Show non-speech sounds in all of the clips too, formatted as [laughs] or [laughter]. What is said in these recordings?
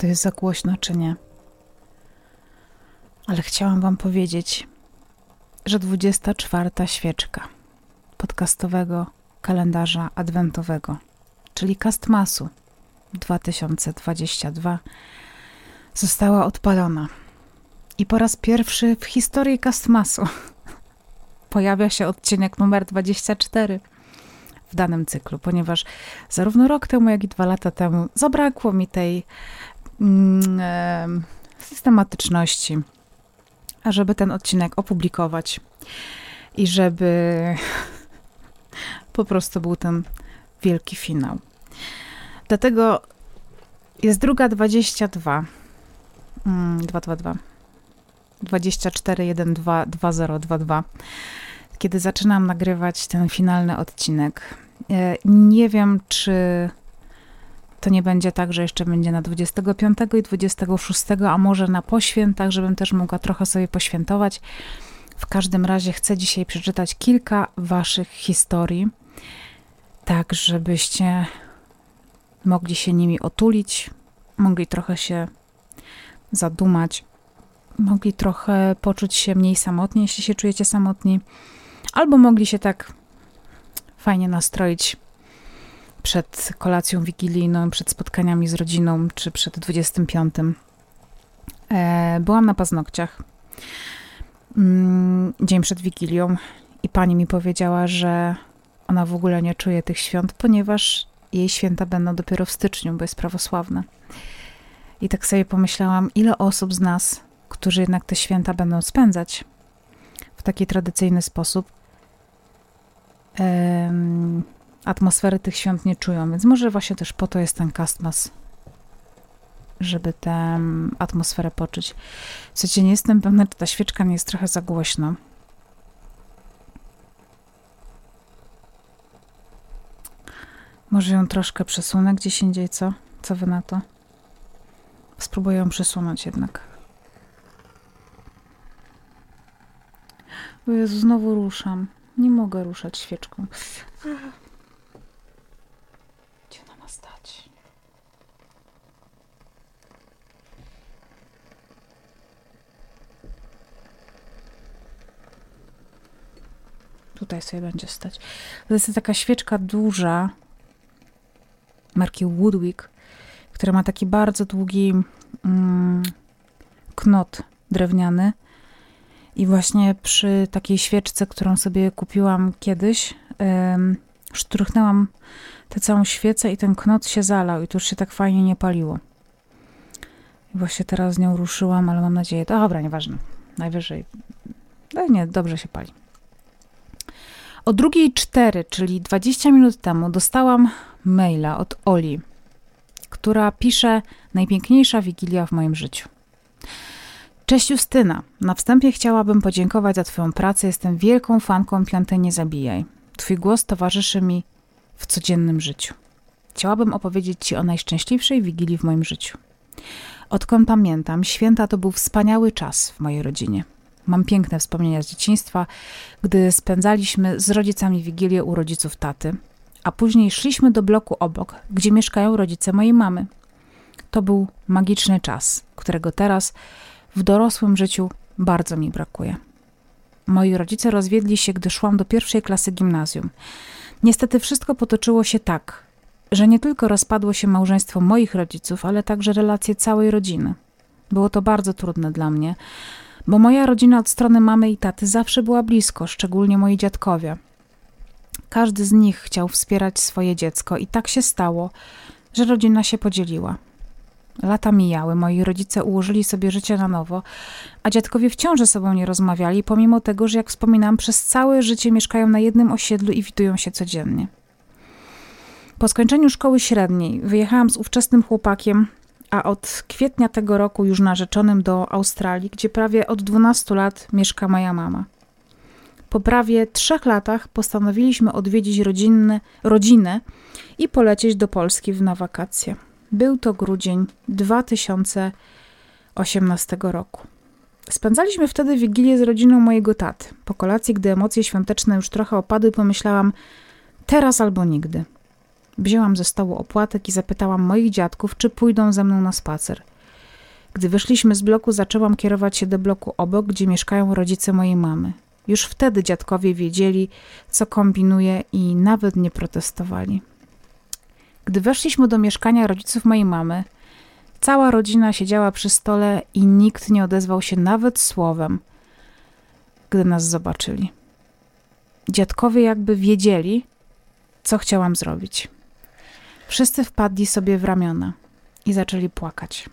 to jest za głośno, czy nie. Ale chciałam Wam powiedzieć, że 24 świeczka podcastowego kalendarza adwentowego, czyli Kastmasu 2022, została odpalona. I po raz pierwszy w historii Kastmasu [laughs] pojawia się odcinek numer 24 w danym cyklu, ponieważ zarówno rok temu, jak i dwa lata temu zabrakło mi tej systematyczności, ażeby ten odcinek opublikować i żeby [laughs] po prostu był ten wielki finał. Dlatego jest druga 22. Mm, 222. 24 1 2 2022 kiedy zaczynam nagrywać ten finalny odcinek. E, nie wiem, czy to nie będzie tak, że jeszcze będzie na 25 i 26, a może na poświętach, żebym też mogła trochę sobie poświętować. W każdym razie chcę dzisiaj przeczytać kilka Waszych historii, tak żebyście mogli się nimi otulić, mogli trochę się zadumać, mogli trochę poczuć się mniej samotni, jeśli się czujecie samotni Albo mogli się tak fajnie nastroić przed kolacją wigilijną, przed spotkaniami z rodziną, czy przed 25. E, byłam na paznokciach mm, dzień przed Wigilią i pani mi powiedziała, że ona w ogóle nie czuje tych świąt, ponieważ jej święta będą dopiero w styczniu, bo jest prawosławna. I tak sobie pomyślałam, ile osób z nas, którzy jednak te święta będą spędzać w taki tradycyjny sposób, atmosfery tych świąt nie czują, więc może właśnie też po to jest ten Castmas, żeby tę atmosferę poczuć. Słuchajcie, nie jestem pewna, czy ta świeczka nie jest trochę za głośno. Może ją troszkę przesunę gdzieś indziej, co? Co wy na to? Spróbuję ją przesunąć jednak. O Jezu, znowu ruszam. Nie mogę ruszać świeczką. Gdzie ona ma stać? Tutaj sobie będzie stać. To jest taka świeczka duża marki Woodwick, która ma taki bardzo długi mm, knot drewniany i właśnie przy takiej świeczce, którą sobie kupiłam kiedyś, um, szturchnęłam tę całą świecę i ten knot się zalał i to już się tak fajnie nie paliło. I właśnie teraz z nią ruszyłam, ale mam nadzieję, dobra, nieważne, najwyżej, no nie, dobrze się pali. O drugiej cztery, czyli 20 minut temu, dostałam maila od Oli, która pisze najpiękniejsza wigilia w moim życiu. Cześć Justyna. Na wstępie chciałabym podziękować za Twoją pracę. Jestem wielką fanką Piątej Nie Zabijaj. Twój głos towarzyszy mi w codziennym życiu. Chciałabym opowiedzieć Ci o najszczęśliwszej wigilii w moim życiu. Odkąd pamiętam, święta to był wspaniały czas w mojej rodzinie. Mam piękne wspomnienia z dzieciństwa, gdy spędzaliśmy z rodzicami wigilię u rodziców taty, a później szliśmy do bloku obok, gdzie mieszkają rodzice mojej mamy. To był magiczny czas, którego teraz w dorosłym życiu bardzo mi brakuje. Moi rodzice rozwiedli się, gdy szłam do pierwszej klasy gimnazjum. Niestety wszystko potoczyło się tak, że nie tylko rozpadło się małżeństwo moich rodziców, ale także relacje całej rodziny. Było to bardzo trudne dla mnie, bo moja rodzina od strony mamy i taty zawsze była blisko, szczególnie moi dziadkowie. Każdy z nich chciał wspierać swoje dziecko i tak się stało, że rodzina się podzieliła. Lata mijały, moi rodzice ułożyli sobie życie na nowo, a dziadkowie wciąż ze sobą nie rozmawiali, pomimo tego, że jak wspominam, przez całe życie mieszkają na jednym osiedlu i widują się codziennie. Po skończeniu szkoły średniej wyjechałam z ówczesnym chłopakiem, a od kwietnia tego roku już narzeczonym do Australii, gdzie prawie od 12 lat mieszka moja mama. Po prawie trzech latach postanowiliśmy odwiedzić rodzinne, rodzinę i polecieć do Polski na wakacje. Był to grudzień 2018 roku. Spędzaliśmy wtedy wigilię z rodziną mojego taty. Po kolacji, gdy emocje świąteczne już trochę opadły, pomyślałam teraz albo nigdy. Wzięłam ze stołu opłatek i zapytałam moich dziadków, czy pójdą ze mną na spacer – Gdy wyszliśmy z bloku, zaczęłam kierować się do bloku obok, gdzie mieszkają rodzice mojej mamy. Już wtedy dziadkowie wiedzieli, co kombinuję i nawet nie protestowali. Gdy weszliśmy do mieszkania rodziców mojej mamy, cała rodzina siedziała przy stole i nikt nie odezwał się nawet słowem, gdy nas zobaczyli. Dziadkowie jakby wiedzieli, co chciałam zrobić. Wszyscy wpadli sobie w ramiona i zaczęli płakać.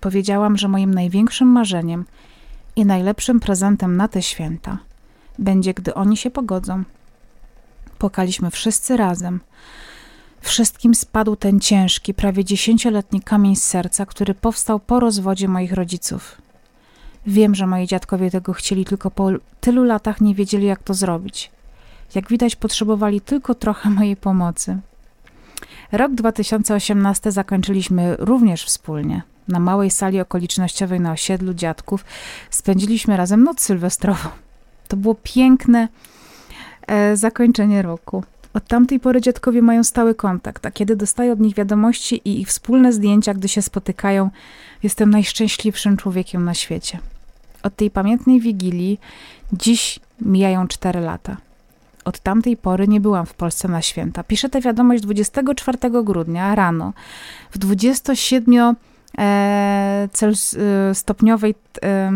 Powiedziałam, że moim największym marzeniem i najlepszym prezentem na te święta będzie, gdy oni się pogodzą. Płakaliśmy wszyscy razem. Wszystkim spadł ten ciężki, prawie dziesięcioletni kamień z serca, który powstał po rozwodzie moich rodziców. Wiem, że moi dziadkowie tego chcieli, tylko po tylu latach nie wiedzieli, jak to zrobić. Jak widać, potrzebowali tylko trochę mojej pomocy. Rok 2018 zakończyliśmy również wspólnie. Na małej sali okolicznościowej na osiedlu dziadków spędziliśmy razem noc sylwestrową. To było piękne e, zakończenie roku. Od tamtej pory dziadkowie mają stały kontakt, a kiedy dostaję od nich wiadomości i ich wspólne zdjęcia, gdy się spotykają, jestem najszczęśliwszym człowiekiem na świecie. Od tej pamiętnej wigilii dziś mijają cztery lata. Od tamtej pory nie byłam w Polsce na święta. Piszę tę wiadomość 24 grudnia rano w 27 e, cel, e, stopniowej e,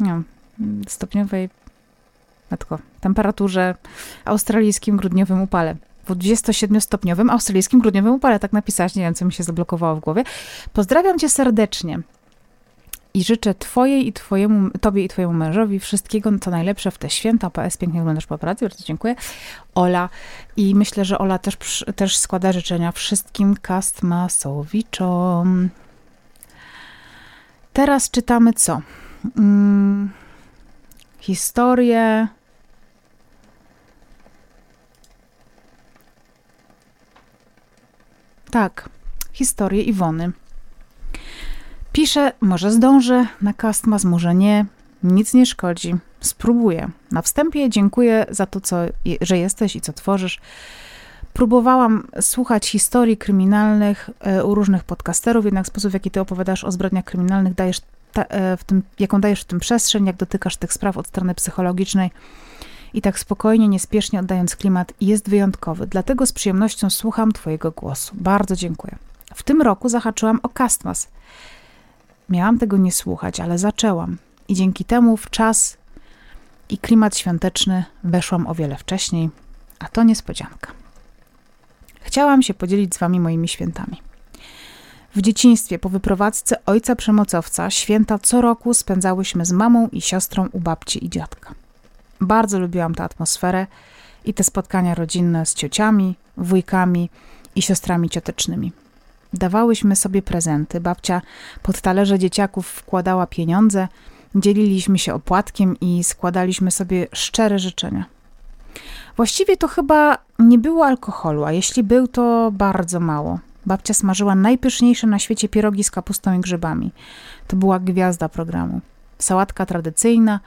nie, stopniowej matko, temperaturze australijskim grudniowym upale. W 27-stopniowym australijskim grudniowym upale, tak napisałaś, nie wiem, co mi się zablokowało w głowie. Pozdrawiam cię serdecznie i życzę twojej i twojemu, tobie i twojemu mężowi wszystkiego, co najlepsze w te święta. PS pięknie wyglądasz po pracy, bardzo dziękuję. Ola i myślę, że Ola też, też składa życzenia wszystkim kastmasowiczom. Teraz czytamy co? Hmm, historię Tak, historię Iwony. Może zdążę, na Castmas może nie, nic nie szkodzi, spróbuję. Na wstępie dziękuję za to, co, że jesteś i co tworzysz. Próbowałam słuchać historii kryminalnych e, u różnych podcasterów, jednak sposób, w jaki ty opowiadasz o zbrodniach kryminalnych, dajesz ta, e, w tym, jaką dajesz w tym przestrzeń, jak dotykasz tych spraw od strony psychologicznej i tak spokojnie, niespiesznie oddając klimat, jest wyjątkowy. Dlatego z przyjemnością słucham Twojego głosu. Bardzo dziękuję. W tym roku zahaczyłam o Castmas. Miałam tego nie słuchać, ale zaczęłam. I dzięki temu w czas i klimat świąteczny weszłam o wiele wcześniej, a to niespodzianka. Chciałam się podzielić z Wami moimi świętami. W dzieciństwie po wyprowadzce ojca przemocowca święta co roku spędzałyśmy z mamą i siostrą u babci i dziadka. Bardzo lubiłam tę atmosferę i te spotkania rodzinne z ciociami, wujkami i siostrami ciotecznymi. Dawałyśmy sobie prezenty. Babcia pod talerze dzieciaków wkładała pieniądze, dzieliliśmy się opłatkiem i składaliśmy sobie szczere życzenia. Właściwie to chyba nie było alkoholu, a jeśli był, to bardzo mało. Babcia smażyła najpyszniejsze na świecie pierogi z kapustą i grzybami. To była gwiazda programu. Sałatka tradycyjna,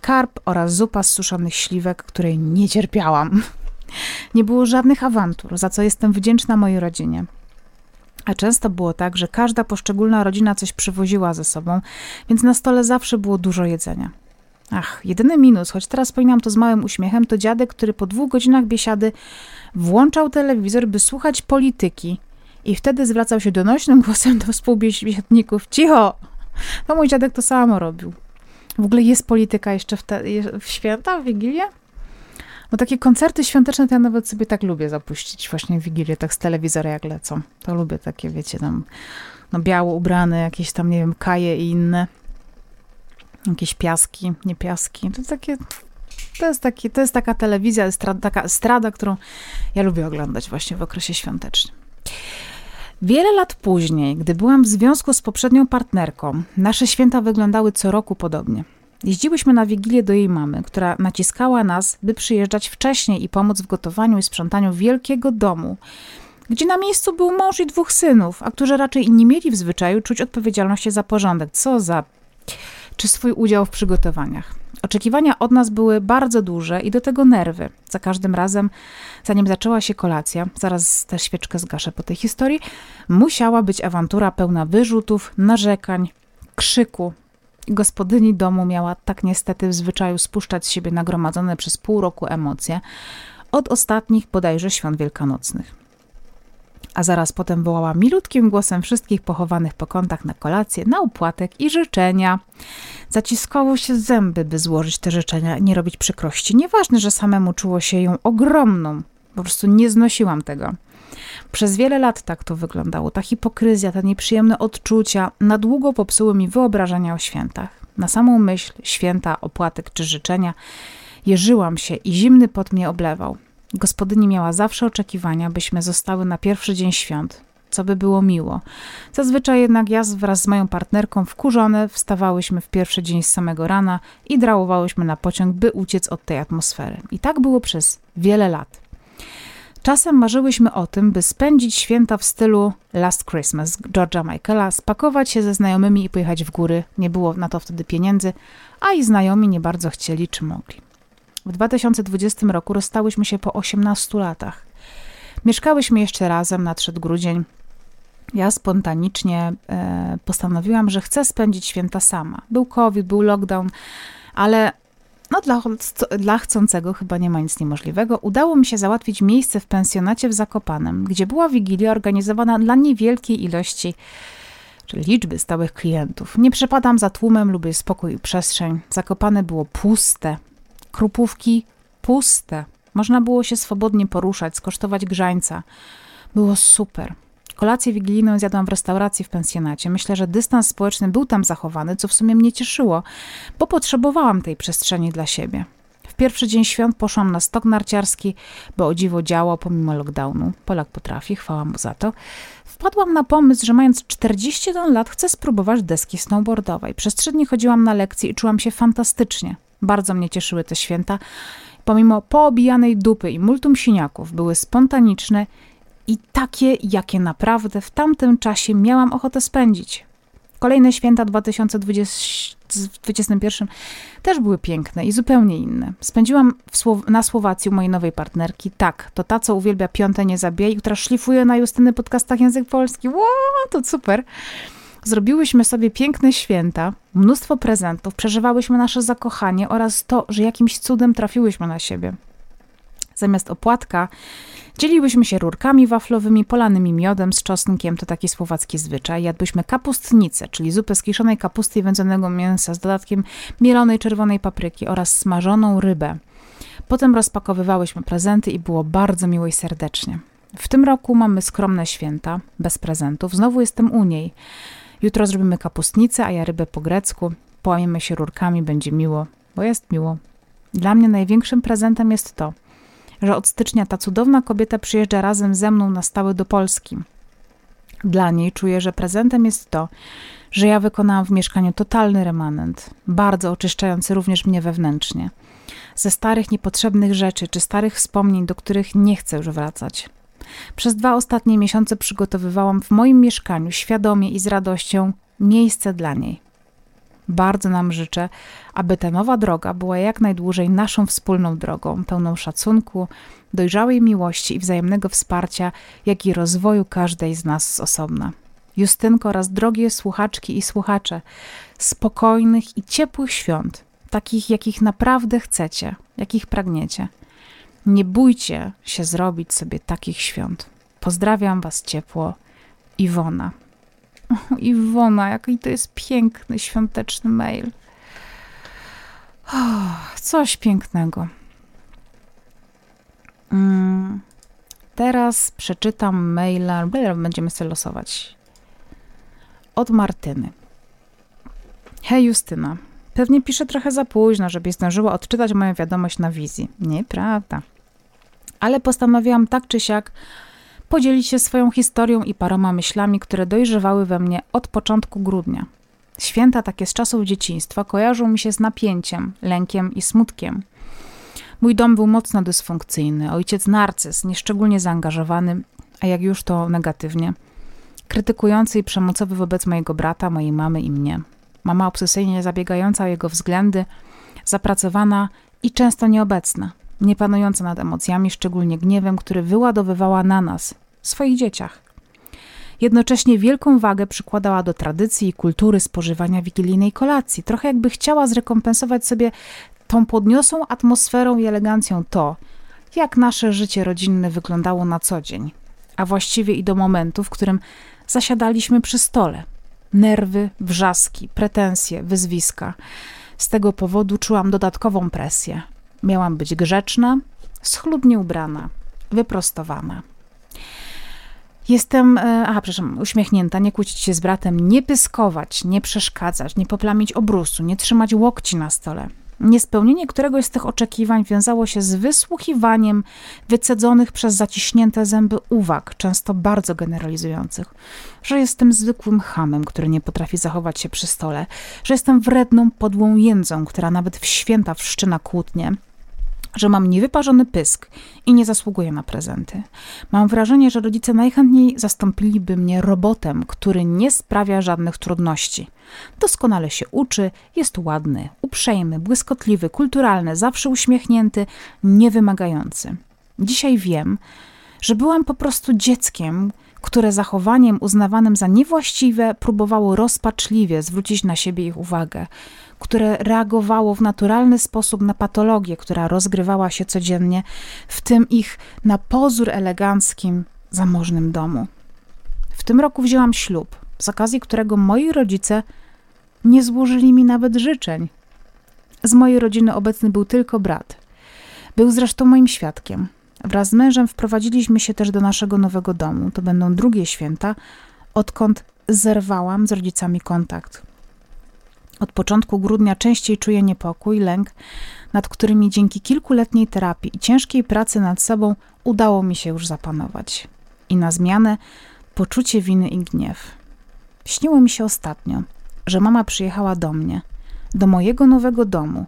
karp oraz zupa z suszonych śliwek, której nie cierpiałam. [laughs] Nie było żadnych awantur, za co jestem wdzięczna mojej rodzinie. A często było tak, że każda poszczególna rodzina coś przywoziła ze sobą, więc na stole zawsze było dużo jedzenia. Ach, jedyny minus, choć teraz wspominam to z małym uśmiechem, to dziadek, który po dwóch godzinach biesiady włączał telewizor, by słuchać polityki i wtedy zwracał się donośnym [laughs] głosem do współbiesiadników. Cicho! No mój dziadek to samo robił. W ogóle jest polityka jeszcze w, te, w święta, w Wigilię? Bo takie koncerty świąteczne to ja nawet sobie tak lubię zapuścić właśnie w Wigilię, tak z telewizora jak lecą. To lubię takie, wiecie, tam no biało ubrane, jakieś tam, nie wiem, kaje i inne. Jakieś piaski, nie piaski. To takie... To jest, taki, to jest taka telewizja, taka strada, którą ja lubię oglądać właśnie w okresie świątecznym. Wiele lat później, gdy byłam w związku z poprzednią partnerką, nasze święta wyglądały co roku podobnie. Jeździłyśmy na wigilię do jej mamy, która naciskała nas, by przyjeżdżać wcześniej i pomóc w gotowaniu i sprzątaniu wielkiego domu, gdzie na miejscu był mąż i dwóch synów, a którzy raczej nie mieli w zwyczaju czuć odpowiedzialności za porządek. Co za czy swój udział w przygotowaniach. Oczekiwania od nas były bardzo duże i do tego nerwy. Za każdym razem, zanim zaczęła się kolacja, zaraz tę świeczkę zgaszę po tej historii, musiała być awantura pełna wyrzutów, narzekań, krzyku. Gospodyni domu miała tak niestety w zwyczaju spuszczać z siebie nagromadzone przez pół roku emocje od ostatnich bodajże świąt wielkanocnych a zaraz potem wołała milutkim głosem wszystkich pochowanych po kątach na kolację, na opłatek i życzenia. Zaciskało się zęby, by złożyć te życzenia, nie robić przykrości. Nieważne, że samemu czuło się ją ogromną. Po prostu nie znosiłam tego. Przez wiele lat tak to wyglądało. Ta hipokryzja, te nieprzyjemne odczucia na długo popsuły mi wyobrażenia o świętach. Na samą myśl święta, opłatek czy życzenia jeżyłam się i zimny pot mnie oblewał. Gospodyni miała zawsze oczekiwania, byśmy zostały na pierwszy dzień świąt, co by było miło. Zazwyczaj jednak ja wraz z moją partnerką wkurzone wstawałyśmy w pierwszy dzień z samego rana i drałowałyśmy na pociąg, by uciec od tej atmosfery. I tak było przez wiele lat. Czasem marzyłyśmy o tym, by spędzić święta w stylu Last Christmas George'a Michaela, spakować się ze znajomymi i pojechać w góry. Nie było na to wtedy pieniędzy, a i znajomi nie bardzo chcieli czy mogli. W 2020 roku rozstałyśmy się po 18 latach. Mieszkałyśmy jeszcze razem, nadszedł grudzień. Ja spontanicznie e, postanowiłam, że chcę spędzić święta sama. Był COVID, był lockdown, ale no dla, dla chcącego chyba nie ma nic niemożliwego. Udało mi się załatwić miejsce w pensjonacie w Zakopanem, gdzie była wigilia organizowana dla niewielkiej ilości czyli liczby stałych klientów. Nie przepadam za tłumem, lubię spokój i przestrzeń. Zakopane było puste, Krupówki puste. Można było się swobodnie poruszać, skosztować grzańca. Było super. Kolację wigilijną zjadłam w restauracji w pensjonacie. Myślę, że dystans społeczny był tam zachowany, co w sumie mnie cieszyło, bo potrzebowałam tej przestrzeni dla siebie. W pierwszy dzień świąt poszłam na stok narciarski, bo o dziwo działo pomimo lockdownu. Polak potrafi, chwała mu za to. Wpadłam na pomysł, że mając 41 lat chcę spróbować deski snowboardowej. Przez trzy dni chodziłam na lekcje i czułam się fantastycznie. Bardzo mnie cieszyły te święta. Pomimo poobijanej dupy i multum siniaków, były spontaniczne i takie, jakie naprawdę w tamtym czasie miałam ochotę spędzić. Kolejne święta 2021 też były piękne i zupełnie inne. Spędziłam na Słowacji u mojej nowej partnerki. Tak, to ta, co uwielbia piąte nie zabijaj, która szlifuje na Justyny podcastach język polski. Wow, to super. Zrobiłyśmy sobie piękne święta, mnóstwo prezentów, przeżywałyśmy nasze zakochanie oraz to, że jakimś cudem trafiłyśmy na siebie. Zamiast opłatka dzieliłyśmy się rurkami waflowymi polanymi miodem z czosnkiem, to taki słowacki zwyczaj. Jadłyśmy kapustnicę, czyli zupę z kiszonej kapusty i wędzonego mięsa z dodatkiem mielonej czerwonej papryki oraz smażoną rybę. Potem rozpakowywałyśmy prezenty i było bardzo miło i serdecznie. W tym roku mamy skromne święta, bez prezentów. Znowu jestem u niej. Jutro zrobimy kapustnicę, a ja rybę po grecku. Połamiemy się rurkami, będzie miło, bo jest miło. Dla mnie największym prezentem jest to, że od stycznia ta cudowna kobieta przyjeżdża razem ze mną na stałe do Polski. Dla niej czuję, że prezentem jest to, że ja wykonałam w mieszkaniu totalny remanent, bardzo oczyszczający również mnie wewnętrznie. Ze starych, niepotrzebnych rzeczy czy starych wspomnień, do których nie chcę już wracać. Przez dwa ostatnie miesiące przygotowywałam w moim mieszkaniu świadomie i z radością miejsce dla niej. Bardzo nam życzę, aby ta nowa droga była jak najdłużej naszą wspólną drogą, pełną szacunku, dojrzałej miłości i wzajemnego wsparcia, jak i rozwoju każdej z nas z osobna. Justynko oraz drogie słuchaczki i słuchacze, spokojnych i ciepłych świąt, takich jakich naprawdę chcecie, jakich pragniecie. Nie bójcie się zrobić sobie takich świąt. Pozdrawiam Was ciepło, Iwona. O, [laughs] Iwona, jaki to jest piękny, świąteczny mail. O, coś pięknego. Mm, teraz przeczytam maila, będziemy sobie losować. Od Martyny. Hej Justyna, Pewnie piszę trochę za późno, żeby zdążyła odczytać moją wiadomość na wizji. Nieprawda. Ale postanowiłam tak czy siak podzielić się swoją historią i paroma myślami, które dojrzewały we mnie od początku grudnia. Święta takie z czasów dzieciństwa kojarzą mi się z napięciem, lękiem i smutkiem. Mój dom był mocno dysfunkcyjny, ojciec narcyz, nieszczególnie zaangażowany, a jak już to negatywnie, krytykujący i przemocowy wobec mojego brata, mojej mamy i mnie. Mama obsesyjnie zabiegająca o jego względy, zapracowana i często nieobecna, nie panująca nad emocjami, szczególnie gniewem, który wyładowywała na nas, swoich dzieciach. Jednocześnie wielką wagę przykładała do tradycji i kultury spożywania wigilijnej kolacji, trochę jakby chciała zrekompensować sobie tą podniosłą atmosferą i elegancją to, jak nasze życie rodzinne wyglądało na co dzień, a właściwie i do momentu, w którym zasiadaliśmy przy stole. Nerwy, wrzaski, pretensje, wyzwiska. Z tego powodu czułam dodatkową presję. Miałam być grzeczna, schludnie ubrana, wyprostowana. Jestem, e, aha, przepraszam, uśmiechnięta, nie kłócić się z bratem, nie pyskować, nie przeszkadzać, nie poplamić obrusu, nie trzymać łokci na stole. Niespełnienie któregoś z tych oczekiwań wiązało się z wysłuchiwaniem wycedzonych przez zaciśnięte zęby uwag, często bardzo generalizujących, że jestem zwykłym hamem, który nie potrafi zachować się przy stole, że jestem wredną, podłą jędzą, która nawet w święta wszczyna kłótnie, że mam niewyparzony pysk i nie zasługuję na prezenty. Mam wrażenie, że rodzice najchętniej zastąpiliby mnie robotem, który nie sprawia żadnych trudności. Doskonale się uczy, jest ładny, uprzejmy, błyskotliwy, kulturalny, zawsze uśmiechnięty, niewymagający. Dzisiaj wiem, że byłam po prostu dzieckiem, które zachowaniem uznawanym za niewłaściwe próbowało rozpaczliwie zwrócić na siebie ich uwagę, które reagowało w naturalny sposób na patologię, która rozgrywała się codziennie w tym ich na pozór eleganckim, zamożnym domu. W tym roku wzięłam ślub, z okazji którego moi rodzice nie złożyli mi nawet życzeń. Z mojej rodziny obecny był tylko brat. Był zresztą moim świadkiem. Wraz z mężem wprowadziliśmy się też do naszego nowego domu. To będą drugie święta, odkąd zerwałam z rodzicami kontakt. Od początku grudnia częściej czuję niepokój, lęk, nad którymi dzięki kilkuletniej terapii i ciężkiej pracy nad sobą udało mi się już zapanować. I na zmianę poczucie winy i gniew. Śniło mi się ostatnio, że mama przyjechała do mnie, do mojego nowego domu.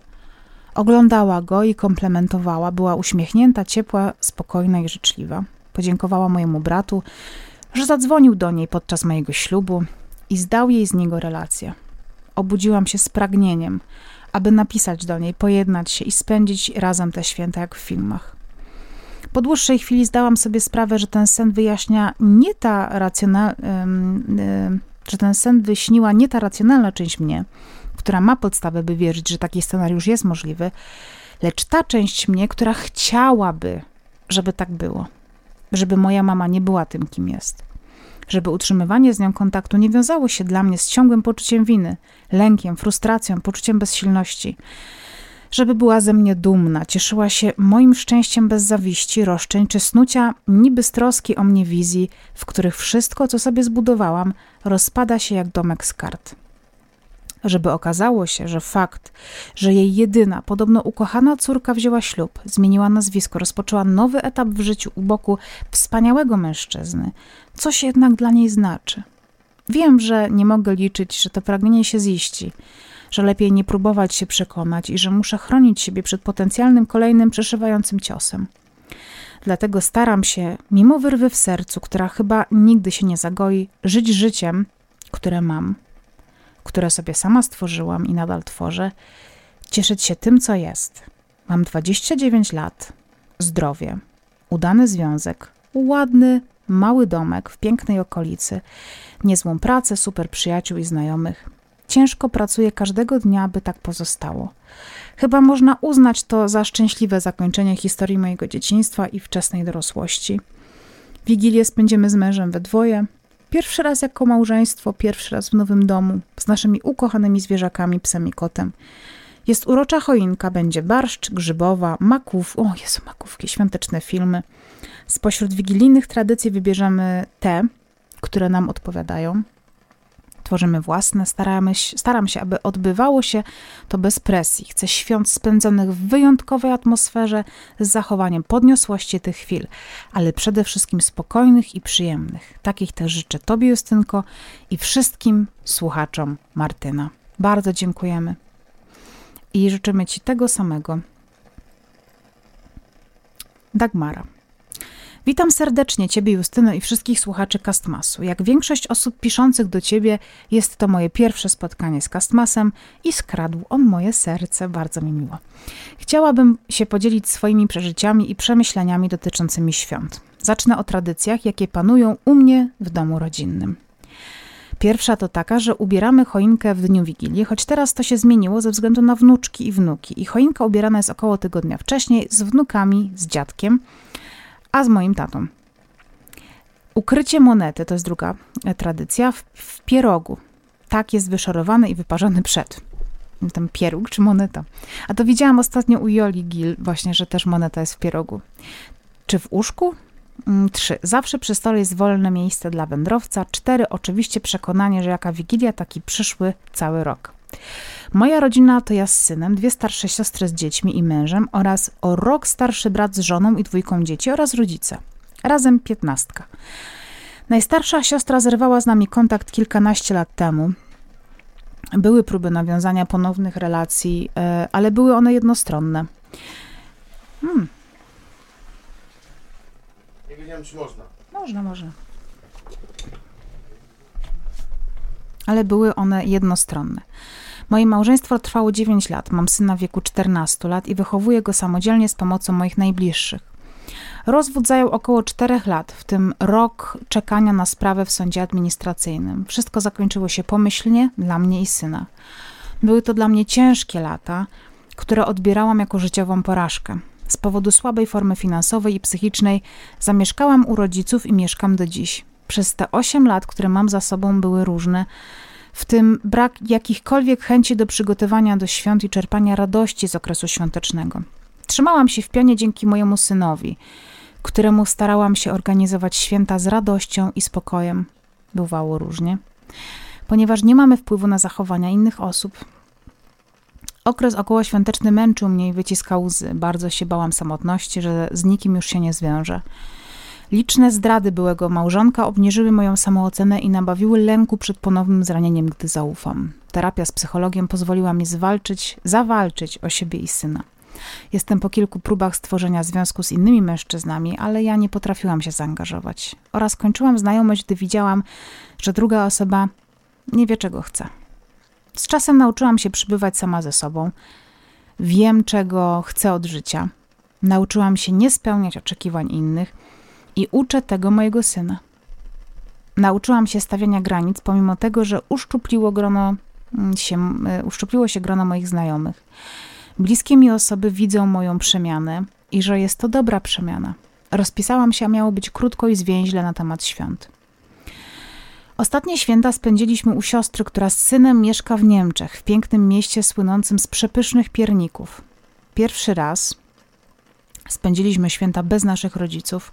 Oglądała go i komplementowała, była uśmiechnięta, ciepła, spokojna i życzliwa. Podziękowała mojemu bratu, że zadzwonił do niej podczas mojego ślubu i zdał jej z niego relację. Obudziłam się z pragnieniem, aby napisać do niej, pojednać się i spędzić razem te święta jak w filmach. Po dłuższej chwili zdałam sobie sprawę, że ten sen wyjaśnia nie ta racjonalna, że ten sen wyśniła nie ta racjonalna część mnie, która ma podstawę, by wierzyć, że taki scenariusz jest możliwy, lecz ta część mnie, która chciałaby, żeby tak było, żeby moja mama nie była tym, kim jest żeby utrzymywanie z nią kontaktu nie wiązało się dla mnie z ciągłym poczuciem winy, lękiem, frustracją, poczuciem bezsilności. Żeby była ze mnie dumna, cieszyła się moim szczęściem bez zawiści, roszczeń czy snucia niby z troski o mnie wizji, w których wszystko, co sobie zbudowałam, rozpada się jak domek z kart żeby okazało się, że fakt, że jej jedyna, podobno ukochana córka wzięła ślub, zmieniła nazwisko, rozpoczęła nowy etap w życiu u boku wspaniałego mężczyzny, coś jednak dla niej znaczy. Wiem, że nie mogę liczyć, że to pragnienie się ziści, że lepiej nie próbować się przekonać i że muszę chronić siebie przed potencjalnym kolejnym przeszywającym ciosem. Dlatego staram się, mimo wyrwy w sercu, która chyba nigdy się nie zagoi, żyć życiem, które mam które sobie sama stworzyłam i nadal tworzę, cieszyć się tym, co jest. Mam 29 lat, zdrowie, udany związek, ładny, mały domek w pięknej okolicy, niezłą pracę, super przyjaciół i znajomych. Ciężko pracuję każdego dnia, by tak pozostało. Chyba można uznać to za szczęśliwe zakończenie historii mojego dzieciństwa i wczesnej dorosłości. Wigilię spędzimy z mężem we dwoje, Pierwszy raz jako małżeństwo, pierwszy raz w nowym domu, z naszymi ukochanymi zwierzakami, psem i kotem. Jest urocza choinka, będzie barszcz, grzybowa, maków, o Jezu, makówki, świąteczne filmy. Spośród wigilijnych tradycji wybierzemy te, które nam odpowiadają tworzymy własne, staramy się, staram się, aby odbywało się to bez presji. Chcę świąt spędzonych w wyjątkowej atmosferze z zachowaniem podniosłości tych chwil, ale przede wszystkim spokojnych i przyjemnych. Takich też życzę Tobie, Justynko, i wszystkim słuchaczom Martyna. Bardzo dziękujemy i życzymy Ci tego samego. Dagmara. Witam serdecznie Ciebie, Justyno, i wszystkich słuchaczy Castmasu. Jak większość osób piszących do Ciebie, jest to moje pierwsze spotkanie z Castmasem i skradł on moje serce. Bardzo mi miło. Chciałabym się podzielić swoimi przeżyciami i przemyśleniami dotyczącymi świąt. Zacznę o tradycjach, jakie panują u mnie w domu rodzinnym. Pierwsza to taka, że ubieramy choinkę w dniu Wigilii, choć teraz to się zmieniło ze względu na wnuczki i wnuki. I choinka ubierana jest około tygodnia wcześniej z wnukami, z dziadkiem, a z moim tatą. Ukrycie monety to jest druga e, tradycja w, w pierogu. Tak jest wyszorowany i wyparzony przed. Ten pieróg czy moneta. A to widziałam ostatnio u Joli Gil, właśnie, że też moneta jest w pierogu. Czy w uszku? Mm, trzy. Zawsze przy stole jest wolne miejsce dla wędrowca. Cztery. Oczywiście przekonanie, że jaka wigilia, taki przyszły cały rok. Moja rodzina to ja z synem, dwie starsze siostry z dziećmi i mężem oraz o rok starszy brat z żoną i dwójką dzieci oraz rodzice. Razem piętnastka. Najstarsza siostra zerwała z nami kontakt kilkanaście lat temu. Były próby nawiązania ponownych relacji, e, ale były one jednostronne. Hmm. Nie wiedziałem, czy można. Można, można. Ale były one jednostronne. Moje małżeństwo trwało 9 lat. Mam syna w wieku 14 lat i wychowuję go samodzielnie z pomocą moich najbliższych. Rozwód zajął około 4 lat, w tym rok czekania na sprawę w sądzie administracyjnym. Wszystko zakończyło się pomyślnie dla mnie i syna. Były to dla mnie ciężkie lata, które odbierałam jako życiową porażkę. Z powodu słabej formy finansowej i psychicznej zamieszkałam u rodziców i mieszkam do dziś. Przez te 8 lat, które mam za sobą, były różne, w tym brak jakichkolwiek chęci do przygotowania do świąt i czerpania radości z okresu świątecznego. Trzymałam się w pionie dzięki mojemu synowi, któremu starałam się organizować święta z radością i spokojem. Bywało różnie. Ponieważ nie mamy wpływu na zachowania innych osób, Okres okołoświąteczny męczył mnie i wyciskał łzy. Bardzo się bałam samotności, że z nikim już się nie zwiążę. Liczne zdrady byłego małżonka obniżyły moją samoocenę i nabawiły lęku przed ponownym zranieniem, gdy zaufam. Terapia z psychologiem pozwoliła mi zwalczyć, zawalczyć o siebie i syna. Jestem po kilku próbach stworzenia związku z innymi mężczyznami, ale ja nie potrafiłam się zaangażować. Oraz kończyłam znajomość, gdy widziałam, że druga osoba nie wie, czego chce. Z czasem nauczyłam się przybywać sama ze sobą. Wiem, czego chcę od życia. Nauczyłam się nie spełniać oczekiwań innych i uczę tego mojego syna. Nauczyłam się stawiania granic, pomimo tego, że uszczupliło, grono mm, się, y, uszczupliło się grono moich znajomych. Bliskie mi osoby widzą moją przemianę i że jest to dobra przemiana. Rozpisałam się, a miało być krótko i zwięźle na temat świąt. Ostatnie święta spędziliśmy u siostry, która z synem mieszka w Niemczech, w pięknym mieście słynącym z przepysznych pierników. Pierwszy raz spędziliśmy święta bez naszych rodziców,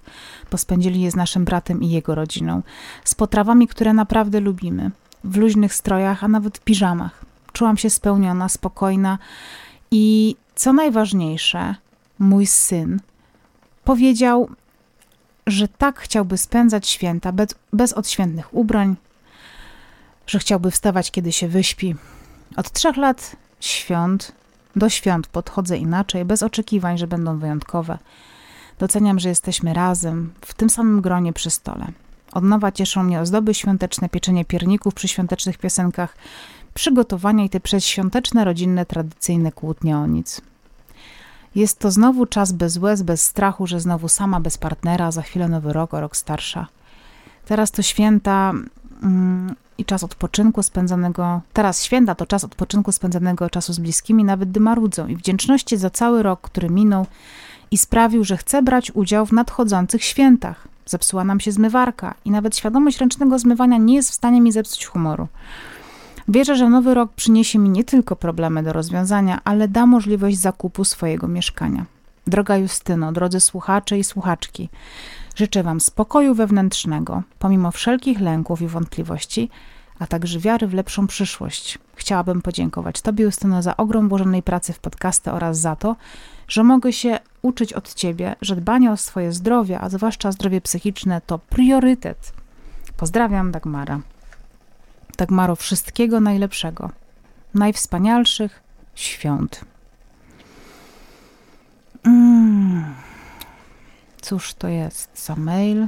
bo spędzili je z naszym bratem i jego rodziną, z potrawami, które naprawdę lubimy, w luźnych strojach, a nawet w piżamach. Czułam się spełniona, spokojna i co najważniejsze, mój syn powiedział, że tak chciałby spędzać święta bez, bez odświętnych ubrań, że chciałby wstawać, kiedy się wyśpi. Od trzech lat świąt do świąt podchodzę inaczej, bez oczekiwań, że będą wyjątkowe. Doceniam, że jesteśmy razem, w tym samym gronie przy stole. Od nowa cieszą mnie ozdoby świąteczne, pieczenie pierników przy świątecznych piosenkach, przygotowania i te przedświąteczne, rodzinne, tradycyjne kłótnie o nic. Jest to znowu czas bez łez, bez strachu, że znowu sama, bez partnera, za chwilę nowy rok, o rok starsza. Teraz to święta mm, i czas odpoczynku spędzonego. Teraz święta to czas odpoczynku spędzonego czasu z bliskimi, nawet gdy marudzą, i wdzięczności za cały rok, który minął i sprawił, że chcę brać udział w nadchodzących świętach. Zepsuła nam się zmywarka i nawet świadomość ręcznego zmywania nie jest w stanie mi zepsuć humoru. Wierzę, że nowy rok przyniesie mi nie tylko problemy do rozwiązania, ale da możliwość zakupu swojego mieszkania. Droga Justyno, drodzy słuchacze i słuchaczki, życzę Wam spokoju wewnętrznego, pomimo wszelkich lęków i wątpliwości, a także wiary w lepszą przyszłość. Chciałabym podziękować Tobie, Justyno, za ogrom włożonej pracy w podcasty oraz za to, że mogę się uczyć od Ciebie, że dbanie o swoje zdrowie, a zwłaszcza zdrowie psychiczne, to priorytet. Pozdrawiam, Dagmara. Dagmaro, wszystkiego najlepszego, najwspanialszych świąt. Mm. Cóż to jest za mail?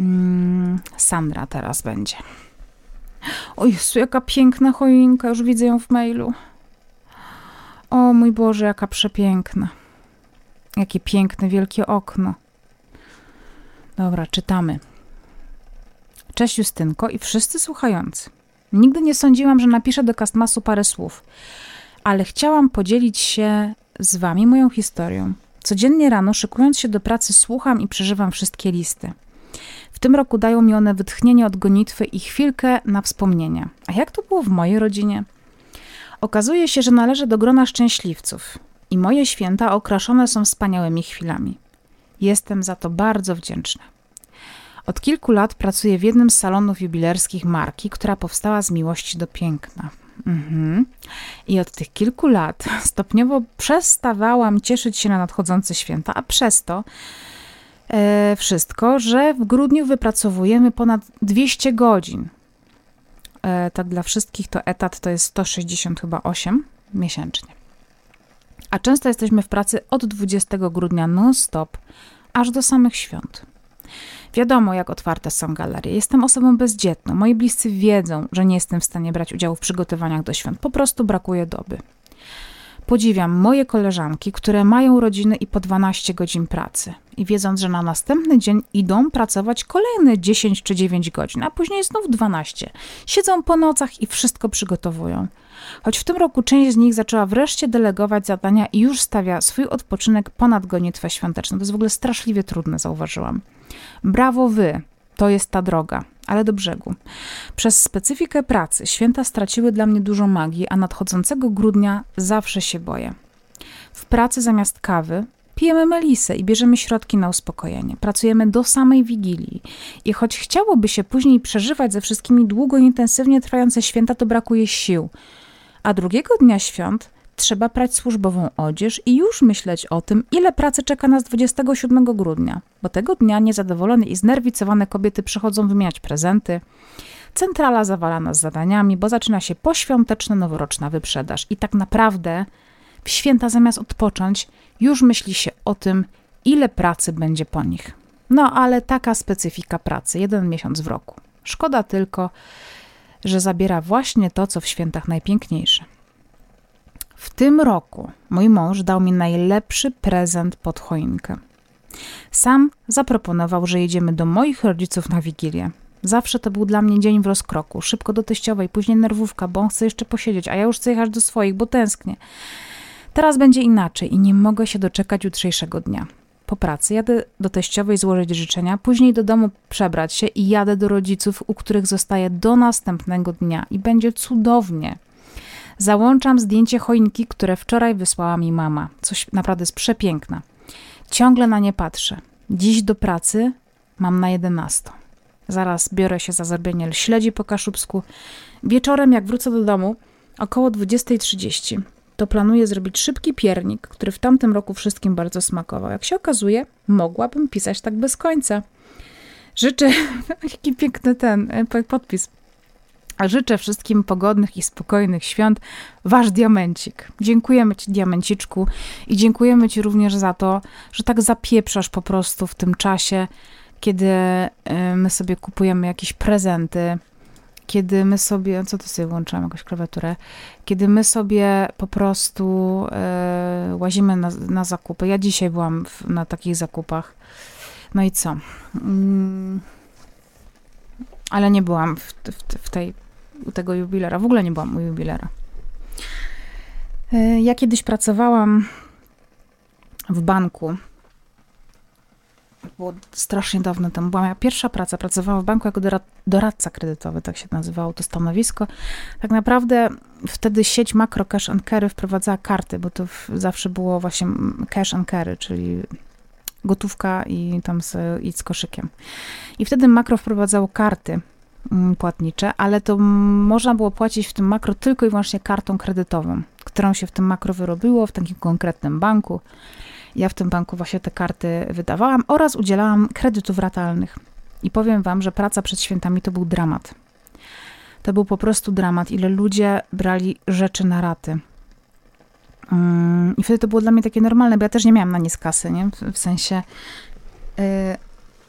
Mm, Sandra teraz będzie. O Jezu, jaka piękna choinka, już widzę ją w mailu. O mój Boże, jaka przepiękna. Jakie piękne, wielkie okno. Dobra, czytamy. Cześć Justynko i wszyscy słuchający. Nigdy nie sądziłam, że napiszę do Castmasu parę słów, ale chciałam podzielić się z wami moją historią. Codziennie rano, szykując się do pracy, słucham i przeżywam wszystkie listy. W tym roku dają mi one wytchnienie od gonitwy i chwilkę na wspomnienie. A jak to było w mojej rodzinie? Okazuje się, że należę do grona szczęśliwców i moje święta okraszone są wspaniałymi chwilami. Jestem za to bardzo wdzięczna. Od kilku lat pracuję w jednym z salonów jubilerskich marki, która powstała z miłości do piękna. Mhm. I od tych kilku lat stopniowo przestawałam cieszyć się na nadchodzące święta, a przez to e, wszystko, że w grudniu wypracowujemy ponad 200 godzin. E, tak dla wszystkich to etat to jest 160 chyba 8 miesięcznie. A często jesteśmy w pracy od 20 grudnia non-stop, aż do samych świąt. Wiadomo, jak otwarte są galerie. Jestem osobą bezdzietną. Moi bliscy wiedzą, że nie jestem w stanie brać udziału w przygotowaniach do świąt. Po prostu brakuje doby. Podziwiam moje koleżanki, które mają rodziny i po 12 godzin pracy. I wiedząc, że na następny dzień idą pracować kolejne 10 czy 9 godzin, a później znów 12. Siedzą po nocach i wszystko przygotowują. Choć w tym roku część z nich zaczęła wreszcie delegować zadania i już stawia swój odpoczynek ponad gonitwę świąteczną. To jest w ogóle straszliwie trudne, zauważyłam. Brawo wy, to jest ta droga, ale do brzegu. Przez specyfikę pracy święta straciły dla mnie dużo magii, a nadchodzącego grudnia zawsze się boję. W pracy zamiast kawy pijemy melisę i bierzemy środki na uspokojenie. Pracujemy do samej wigilii. I choć chciałoby się później przeżywać ze wszystkimi długo i intensywnie trwające święta, to brakuje sił. A drugiego dnia świąt trzeba prać służbową odzież i już myśleć o tym, ile pracy czeka nas 27 grudnia, bo tego dnia niezadowolone i znerwicowane kobiety przychodzą wymieniać prezenty. Centrala zawala nas zadaniami, bo zaczyna się poświąteczna, noworoczna wyprzedaż. I tak naprawdę w święta zamiast odpocząć, już myśli się o tym, ile pracy będzie po nich. No ale taka specyfika pracy, jeden miesiąc w roku. Szkoda tylko, że zabiera właśnie to, co w świętach najpiękniejsze. W tym roku mój mąż dał mi najlepszy prezent pod choinkę. Sam zaproponował, że jedziemy do moich rodziców na Wigilię. Zawsze to był dla mnie dzień w rozkroku. Szybko do teściowej, później nerwówka, bo on chce jeszcze posiedzieć, a ja już chcę jechać do swoich, bo tęsknię. Teraz będzie inaczej i nie mogę się doczekać jutrzejszego dnia. Po pracy jadę do teściowej złożyć życzenia, później do domu przebrać się i jadę do rodziców, u których zostaję do następnego dnia i będzie cudownie. Załączam zdjęcie choinki, które wczoraj wysłała mi mama. Coś naprawdę jest przepiękna. Ciągle na nie patrzę. Dziś do pracy mam na 11. Zaraz biorę się za zrobienie śledzi po kaszubsku. Wieczorem, jak wrócę do domu, około 20.30, to planuję zrobić szybki piernik, który w tamtym roku wszystkim bardzo smakował. Jak się okazuje, mogłabym pisać tak bez końca. Życzę, [laughs] jaki piękny ten e, podpis. Życzę wszystkim pogodnych i spokojnych świąt. Wasz diamencik. Dziękujemy Ci, diamenciczku, i dziękujemy Ci również za to, że tak zapieprzasz po prostu w tym czasie, kiedy y, my sobie kupujemy jakieś prezenty, kiedy my sobie, co ty sobie włączam, jakąś klawiaturę, kiedy my sobie po prostu y, łazimy na, na, zakupy. Ja dzisiaj byłam w, na takich zakupach. No i co? Mm, ale nie byłam w, w, w tej u tego jubilera. W ogóle nie byłam u jubilera. E, ja kiedyś pracowałam w banku. Było strasznie dawno temu. Była moja pierwsza praca. Pracowałam w banku jako doradca kredytowy, tak się nazywało to stanowisko. Tak naprawdę wtedy sieć Macro Cash and Carry wprowadzała karty, bo to zawsze było właśnie cash and carry, czyli gotówka i tam z, i z koszykiem. I wtedy Makro wprowadzało karty płatnicze, ale to można było płacić w tym makro tylko i wyłącznie kartą kredytową, którą się w tym makro wyrobiło w takim konkretnym banku. Ja w tym banku właśnie te karty wydawałam oraz udzielałam kredytów ratalnych. I powiem wam, że praca przed świętami to był dramat. To był po prostu dramat, ile ludzie brali rzeczy na raty. Mm, I wtedy to było dla mnie takie normalne, bo ja też nie miałam na nic kasy, nie? W, sensie, yy,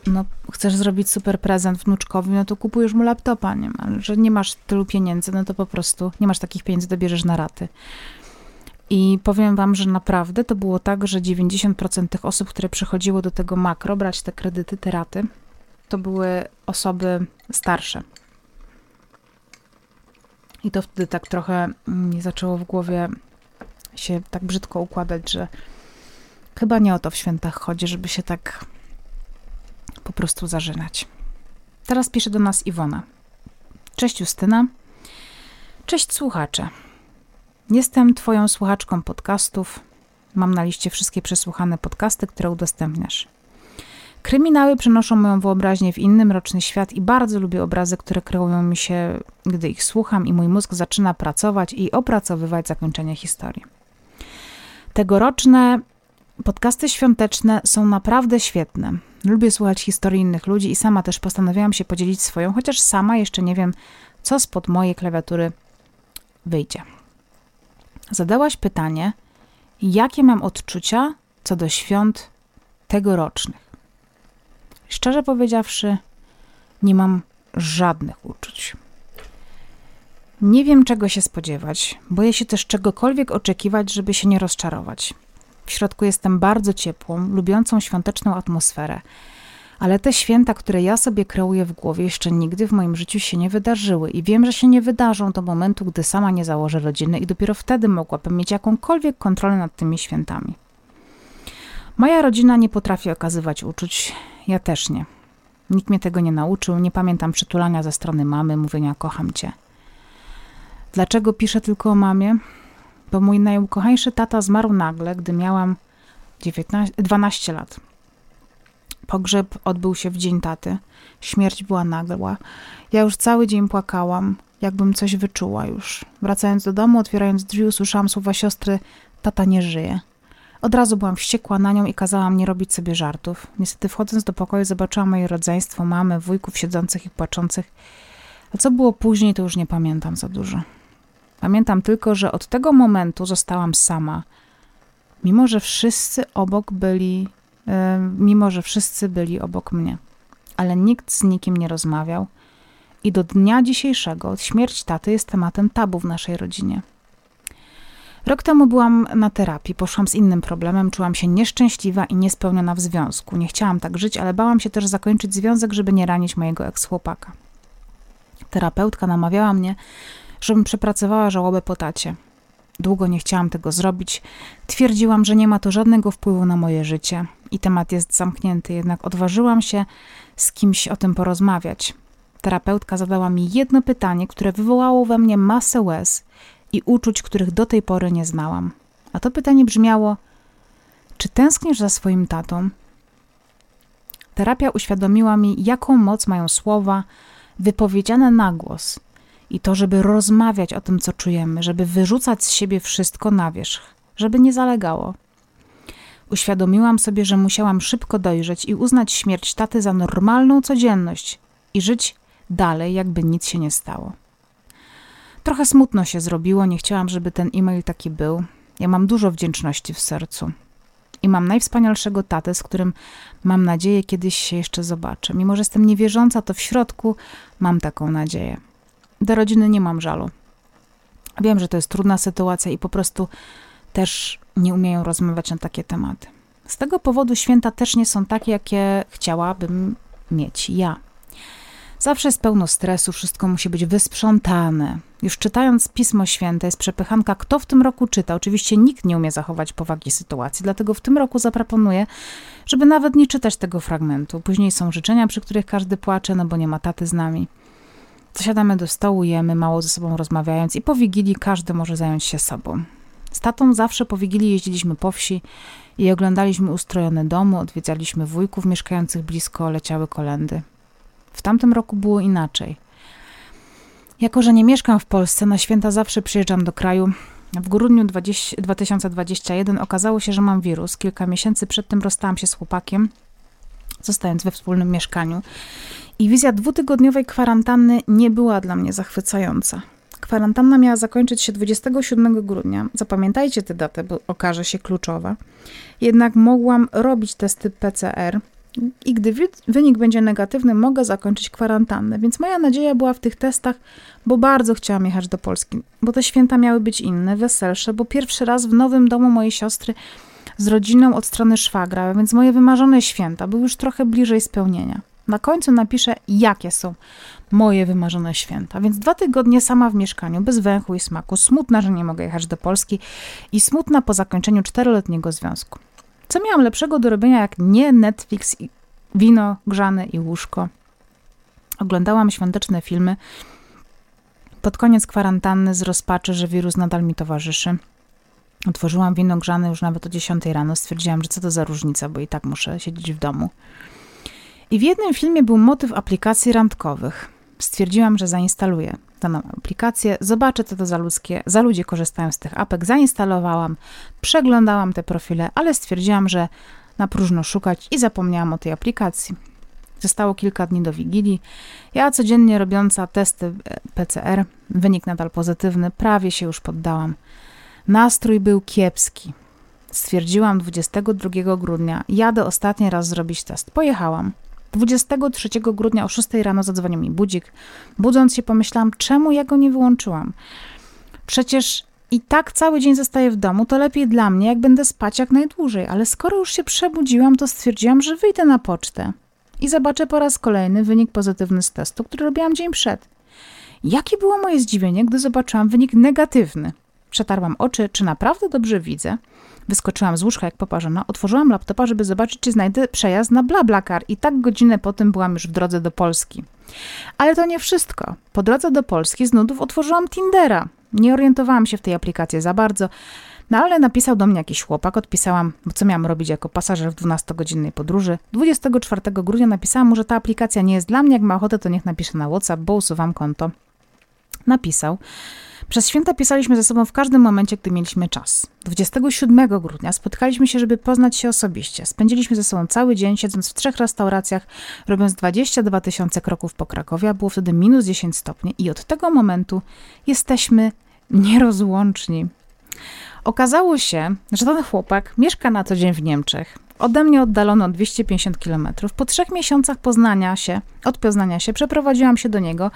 no chcesz zrobić super prezent wnuczkowi, no to kupujesz mu laptopa, nie? Że nie masz tylu pieniędzy, no to po prostu nie masz takich pieniędzy, to bierzesz na raty. I powiem wam, że naprawdę to było tak, że 90% tych osób, które przychodziło do tego makro brać te kredyty, te raty, to były osoby starsze. I to wtedy tak trochę mi zaczęło w głowie się tak brzydko układać, że chyba nie o to w świętach chodzi, żeby się tak po prostu zażynać. Teraz pisze do nas Iwona. Cześć Justyna. Cześć słuchacze. Jestem Twoją słuchaczką podcastów. Mam na liście wszystkie przesłuchane podcasty, które udostępniasz. Kryminały przenoszą moją wyobraźnię w inny mroczny świat i bardzo lubię obrazy, które kreują mi się, gdy ich słucham i mój mózg zaczyna pracować i opracowywać zakończenie historii. Tegoroczne podcasty świąteczne są naprawdę świetne. Lubię słuchać historii innych ludzi i sama też postanowiłam się podzielić swoją, chociaż sama jeszcze nie wiem, co spod mojej klawiatury wyjdzie. Zadałaś pytanie, jakie mam odczucia co do świąt tegorocznych. Szczerze powiedziawszy, nie mam żadnych uczuć. Nie wiem, czego się spodziewać. Boję się też czegokolwiek oczekiwać, żeby się nie rozczarować. W środku jestem bardzo ciepłą, lubiącą świąteczną atmosferę. Ale te święta, które ja sobie kreuję w głowie, jeszcze nigdy w moim życiu się nie wydarzyły i wiem, że się nie wydarzą do momentu, gdy sama nie założę rodziny i dopiero wtedy mogłabym mieć jakąkolwiek kontrolę nad tymi świętami. Moja rodzina nie potrafi okazywać uczuć, ja też nie. Nikt mnie tego nie nauczył, nie pamiętam przytulania ze strony mamy, mówienia kocham cię. Dlaczego piszę tylko o mamie? Bo mój najukochańszy tata zmarł nagle, gdy miałam 19, 12 lat. Pogrzeb odbył się w dzień taty. Śmierć była nagła. Ja już cały dzień płakałam, jakbym coś wyczuła już. Wracając do domu, otwierając drzwi, usłyszałam słowa siostry: Tata nie żyje. Od razu byłam wściekła na nią i kazałam nie robić sobie żartów. Niestety, wchodząc do pokoju, zobaczyłam moje rodzeństwo, mamę, wujków siedzących i płaczących. A co było później, to już nie pamiętam za dużo. Pamiętam tylko, że od tego momentu zostałam sama, mimo że wszyscy obok byli, mimo że wszyscy byli obok mnie. Ale nikt z nikim nie rozmawiał i do dnia dzisiejszego śmierć taty jest tematem tabu w naszej rodzinie. Rok temu byłam na terapii, poszłam z innym problemem, czułam się nieszczęśliwa i niespełniona w związku. Nie chciałam tak żyć, ale bałam się też zakończyć związek, żeby nie ranić mojego eks-chłopaka. Terapeutka namawiała mnie, żebym przepracowała żałobę po tacie. Długo nie chciałam tego zrobić. Twierdziłam, że nie ma to żadnego wpływu na moje życie i temat jest zamknięty, jednak odważyłam się z kimś o tym porozmawiać. Terapeutka zadała mi jedno pytanie, które wywołało we mnie masę łez i uczuć, których do tej pory nie znałam. A to pytanie brzmiało: Czy tęsknisz za swoim tatą? Terapia uświadomiła mi, jaką moc mają słowa wypowiedziane na głos i to, żeby rozmawiać o tym, co czujemy, żeby wyrzucać z siebie wszystko na wierzch, żeby nie zalegało. Uświadomiłam sobie, że musiałam szybko dojrzeć i uznać śmierć taty za normalną codzienność i żyć dalej, jakby nic się nie stało. Trochę smutno się zrobiło, nie chciałam, żeby ten e-mail taki był. Ja mam dużo wdzięczności w sercu. I mam najwspanialszego tatę, z którym mam nadzieję kiedyś się jeszcze zobaczę. Mimo, że jestem niewierząca, to w środku mam taką nadzieję. Do rodziny nie mam żalu. Wiem, że to jest trudna sytuacja i po prostu też nie umieją rozmawiać na takie tematy. Z tego powodu święta też nie są takie, jakie chciałabym mieć ja. Zawsze jest pełno stresu, wszystko musi być wysprzątane. Już czytając Pismo Święte jest przepychanka, kto w tym roku czyta. Oczywiście nikt nie umie zachować powagi sytuacji, dlatego w tym roku zaproponuję, żeby nawet nie czytać tego fragmentu. Później są życzenia, przy których każdy płacze, no bo nie ma taty z nami. Zasiadamy do stołu, jemy, mało ze sobą rozmawiając i po Wigilii każdy może zająć się sobą. Z tatą zawsze po Wigilii jeździliśmy po wsi i oglądaliśmy ustrojone domy, odwiedzaliśmy wujków mieszkających blisko, leciały kolendy. W tamtym roku było inaczej. Jako, że nie mieszkam w Polsce, na święta zawsze przyjeżdżam do kraju. W grudniu 20, 2021 okazało się, że mam wirus. Kilka miesięcy przed tym rozstałam się z chłopakiem, zostając we wspólnym mieszkaniu. I wizja dwutygodniowej kwarantanny nie była dla mnie zachwycająca. Kwarantanna miała zakończyć się 27 grudnia. Zapamiętajcie tę datę, bo okaże się kluczowa. Jednak mogłam robić testy PCR i gdy wynik będzie negatywny, mogę zakończyć kwarantannę. Więc moja nadzieja była w tych testach, bo bardzo chciałam jechać do Polski, bo te święta miały być inne, weselsze, bo pierwszy raz w nowym domu mojej siostry z rodziną od strony szwagra, więc moje wymarzone święta były już trochę bliżej spełnienia. Na końcu napiszę, jakie są moje wymarzone święta. Więc dwa tygodnie sama w mieszkaniu, bez węchu i smaku, smutna, że nie mogę jechać do Polski i smutna po zakończeniu czteroletniego związku. Co miałam lepszego do robienia jak nie Netflix, wino grzane i łóżko? Oglądałam świąteczne filmy. Pod koniec kwarantanny z rozpaczy, że wirus nadal mi towarzyszy. Otworzyłam wino grzane już nawet o 10 rano. Stwierdziłam, że co to za różnica, bo i tak muszę siedzieć w domu. I w jednym filmie był motyw aplikacji randkowych. Stwierdziłam, że zainstaluję daną aplikację, zobaczę, co to za, ludzkie, za ludzie korzystają z tych apek. Zainstalowałam, przeglądałam te profile, ale stwierdziłam, że na próżno szukać i zapomniałam o tej aplikacji. Zostało kilka dni do Wigilii. Ja codziennie robiąca testy e, PCR, wynik nadal pozytywny, prawie się już poddałam. Nastrój był kiepski. Stwierdziłam 22 grudnia, jadę ostatni raz zrobić test. Pojechałam. 23 grudnia o 6 rano zadzwonił mi budzik. Budząc się pomyślałam, czemu ja go nie wyłączyłam. Przecież i tak cały dzień zostaję w domu, to lepiej dla mnie, jak będę spać jak najdłużej. Ale skoro już się przebudziłam, to stwierdziłam, że wyjdę na pocztę i zobaczę po raz kolejny wynik pozytywny z testu, który robiłam dzień przed. Jakie było moje zdziwienie, gdy zobaczyłam wynik negatywny. Przetarłam oczy, czy naprawdę dobrze widzę. Wyskoczyłam z łóżka jak poparzona, otworzyłam laptopa, żeby zobaczyć, czy znajdę przejazd na BlaBlaCar i tak godzinę po tym byłam już w drodze do Polski. Ale to nie wszystko. Po drodze do Polski z nudów otworzyłam Tindera. Nie orientowałam się w tej aplikacji za bardzo, no ale napisał do mnie jakiś chłopak, odpisałam, bo co miałam robić jako pasażer w 12-godzinnej podróży. 24 grudnia napisałam mu, że ta aplikacja nie jest dla mnie, jak ma ochotę, to niech napisze na WhatsApp, bo usuwam konto. Napisał. Przez święta pisaliśmy ze sobą w każdym momencie, gdy mieliśmy czas. 27 grudnia spotkaliśmy się, żeby poznać się osobiście. Spędziliśmy ze sobą cały dzień, siedząc w trzech restauracjach, robiąc 22 tysiące kroków po Krakowie, a było wtedy minus 10 stopni i od tego momentu jesteśmy nierozłączni. Okazało się, że ten chłopak mieszka na co dzień w Niemczech. Ode mnie oddalono 250 km. Po trzech miesiącach poznania się, od poznania się, przeprowadziłam się do niego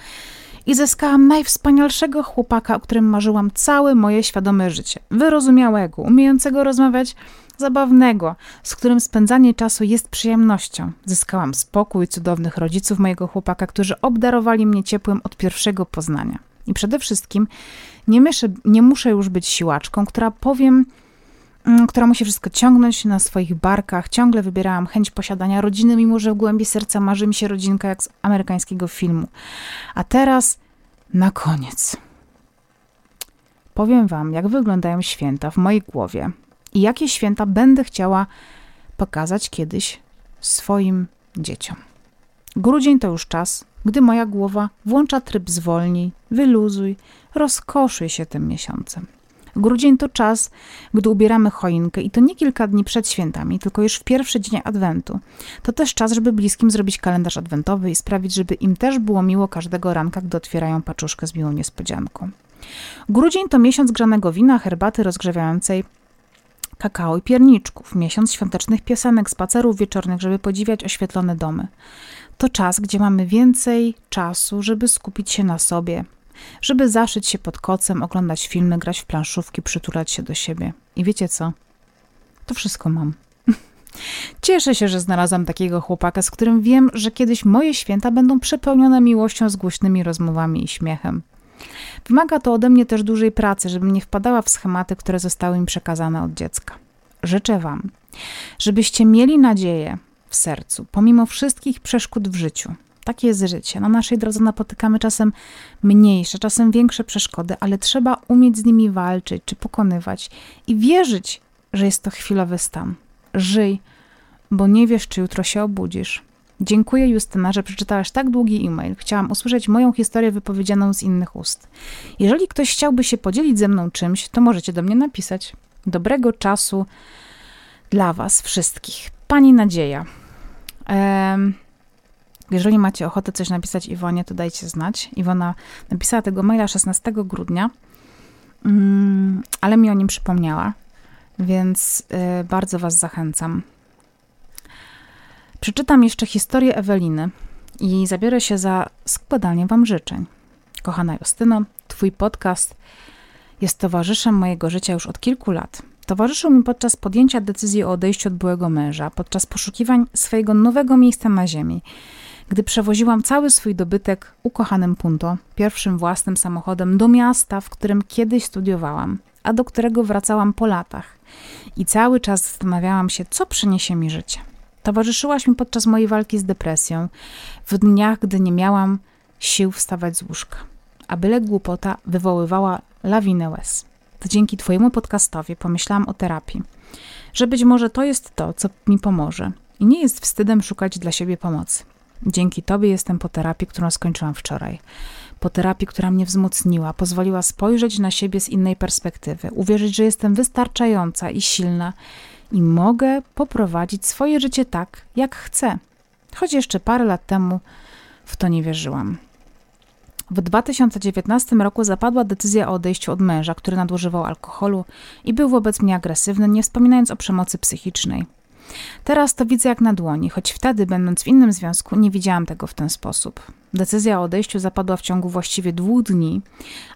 i zyskałam najwspanialszego chłopaka, o którym marzyłam całe moje świadome życie. Wyrozumiałego, umiejącego rozmawiać, zabawnego, z którym spędzanie czasu jest przyjemnością. Zyskałam spokój cudownych rodziców mojego chłopaka, którzy obdarowali mnie ciepłem od pierwszego poznania. I przede wszystkim nie, nie muszę już być siłaczką, która powiem, która musi wszystko ciągnąć na swoich barkach. Ciągle wybierałam chęć posiadania rodziny, mimo że w głębi serca marzy mi się rodzinka jak z amerykańskiego filmu. A teraz na koniec. Powiem Wam, jak wyglądają święta w mojej głowie i jakie święta będę chciała pokazać kiedyś swoim dzieciom. Grudzień to już czas, gdy moja głowa włącza tryb zwolnij, wyluzuj, rozkoszuj się tym miesiącem. Grudzień to czas, gdy ubieramy choinkę i to nie kilka dni przed świętami, tylko już w pierwszy dzień adwentu. To też czas, żeby bliskim zrobić kalendarz adwentowy i sprawić, żeby im też było miło każdego ranka, gdy otwierają paczuszkę z miłą niespodzianką. Grudzień to miesiąc grzanego wina, herbaty rozgrzewającej, kakao i pierniczków, miesiąc świątecznych piosenek, spacerów wieczornych, żeby podziwiać oświetlone domy. To czas, gdzie mamy więcej czasu, żeby skupić się na sobie, żeby zaszyć się pod kocem, oglądać filmy, grać w planszówki, przytulać się do siebie. I wiecie co? To wszystko mam. [laughs] Cieszę się, że znalazłam takiego chłopaka, z którym wiem, że kiedyś moje święta będą przepełnione miłością z głośnymi rozmowami i śmiechem. Wymaga to ode mnie też dużej pracy, żebym nie wpadała w schematy, które zostały mi przekazane od dziecka. Życzę Wam, żebyście mieli nadzieję w sercu, pomimo wszystkich przeszkód w życiu. Takie jest życie. Na naszej drodze napotykamy czasem mniejsze, czasem większe przeszkody, ale trzeba umieć z nimi walczyć czy pokonywać i wierzyć, że jest to chwilowy stan. Żyj, bo nie wiesz, czy jutro się obudzisz. Dziękuję Justyna, że przeczytałaś tak długi e-mail. Chciałam usłyszeć moją historię wypowiedzianą z innych ust. Jeżeli ktoś chciałby się podzielić ze mną czymś, to możecie do mnie napisać. Dobrego czasu dla Was wszystkich. Pani Nadzieja. Ehm, Jeżeli macie ochotę coś napisać Iwonie, to dajcie znać. Iwona napisała tego maila 16 grudnia, mm, ale mi o nim przypomniała, więc y, bardzo Was zachęcam. Przeczytam jeszcze historię Eweliny i zabiorę się za składanie Wam życzeń. Kochana Justyno, Twój podcast jest towarzyszem mojego życia już od kilku lat. Towarzyszył mi podczas podjęcia decyzji o odejściu od byłego męża, podczas poszukiwań swojego nowego miejsca na ziemi, gdy przewoziłam cały swój dobytek ukochanym Punto, pierwszym własnym samochodem do miasta, w którym kiedyś studiowałam, a do którego wracałam po latach. I cały czas zastanawiałam się, co przyniesie mi życie. Towarzyszyłaś mi podczas mojej walki z depresją, w dniach, gdy nie miałam sił wstawać z łóżka, a byle głupota wywoływała lawinę łez. To dzięki Twojemu podcastowi pomyślałam o terapii, że być może to jest to, co mi pomoże i nie jest wstydem szukać dla siebie pomocy. Dzięki Tobie jestem po terapii, którą skończyłam wczoraj. Po terapii, która mnie wzmocniła, pozwoliła spojrzeć na siebie z innej perspektywy, uwierzyć, że jestem wystarczająca i silna i mogę poprowadzić swoje życie tak, jak chcę. Choć jeszcze parę lat temu w to nie wierzyłam. W 2019 roku zapadła decyzja o odejściu od męża, który nadużywał alkoholu i był wobec mnie agresywny, nie wspominając o przemocy psychicznej. Teraz to widzę jak na dłoni, choć wtedy, będąc w innym związku, nie widziałam tego w ten sposób. Decyzja o odejściu zapadła w ciągu właściwie dwóch dni,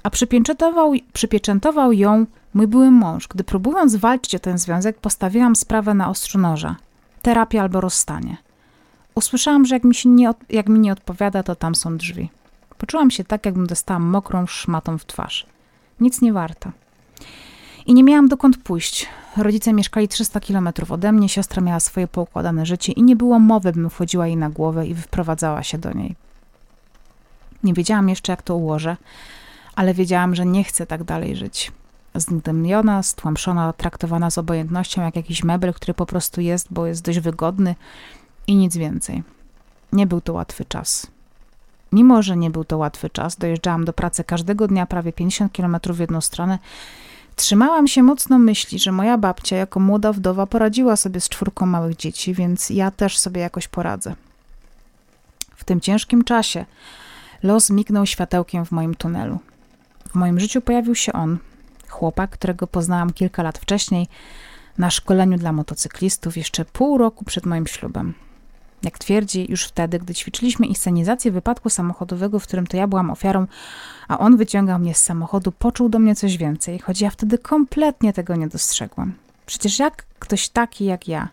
a przypieczętował, przypieczętował ją mój były mąż. Gdy próbując walczyć o ten związek, postawiłam sprawę na ostrzu noża. Terapia albo rozstanie. Usłyszałam, że jak mi, się nie, jak mi nie odpowiada, to tam są drzwi. Poczułam się tak, jakbym dostała mokrą szmatą w twarz. Nic nie warto. I nie miałam dokąd pójść. Rodzice mieszkali 300 kilometrów ode mnie, siostra miała swoje poukładane życie i nie było mowy, bym wchodziła jej na głowę i wprowadzała się do niej. Nie wiedziałam jeszcze, jak to ułożę, ale wiedziałam, że nie chcę tak dalej żyć. Zdęmiona, stłamszona, traktowana z obojętnością jak jakiś mebel, który po prostu jest, bo jest dość wygodny i nic więcej. Nie był to łatwy czas. Mimo, że nie był to łatwy czas, dojeżdżałam do pracy każdego dnia prawie 50 km w jedną stronę Trzymałam się mocno myśli, że moja babcia jako młoda wdowa poradziła sobie z czwórką małych dzieci, więc ja też sobie jakoś poradzę. W tym ciężkim czasie los mignął światełkiem w moim tunelu. W moim życiu pojawił się on, chłopak, którego poznałam kilka lat wcześniej na szkoleniu dla motocyklistów, jeszcze pół roku przed moim ślubem. Jak twierdzi, już wtedy, gdy ćwiczyliśmy inscenizację wypadku samochodowego, w którym to ja byłam ofiarą, a on wyciągał mnie z samochodu, poczuł do mnie coś więcej, choć ja wtedy kompletnie tego nie dostrzegłam. Przecież jak ktoś taki jak ja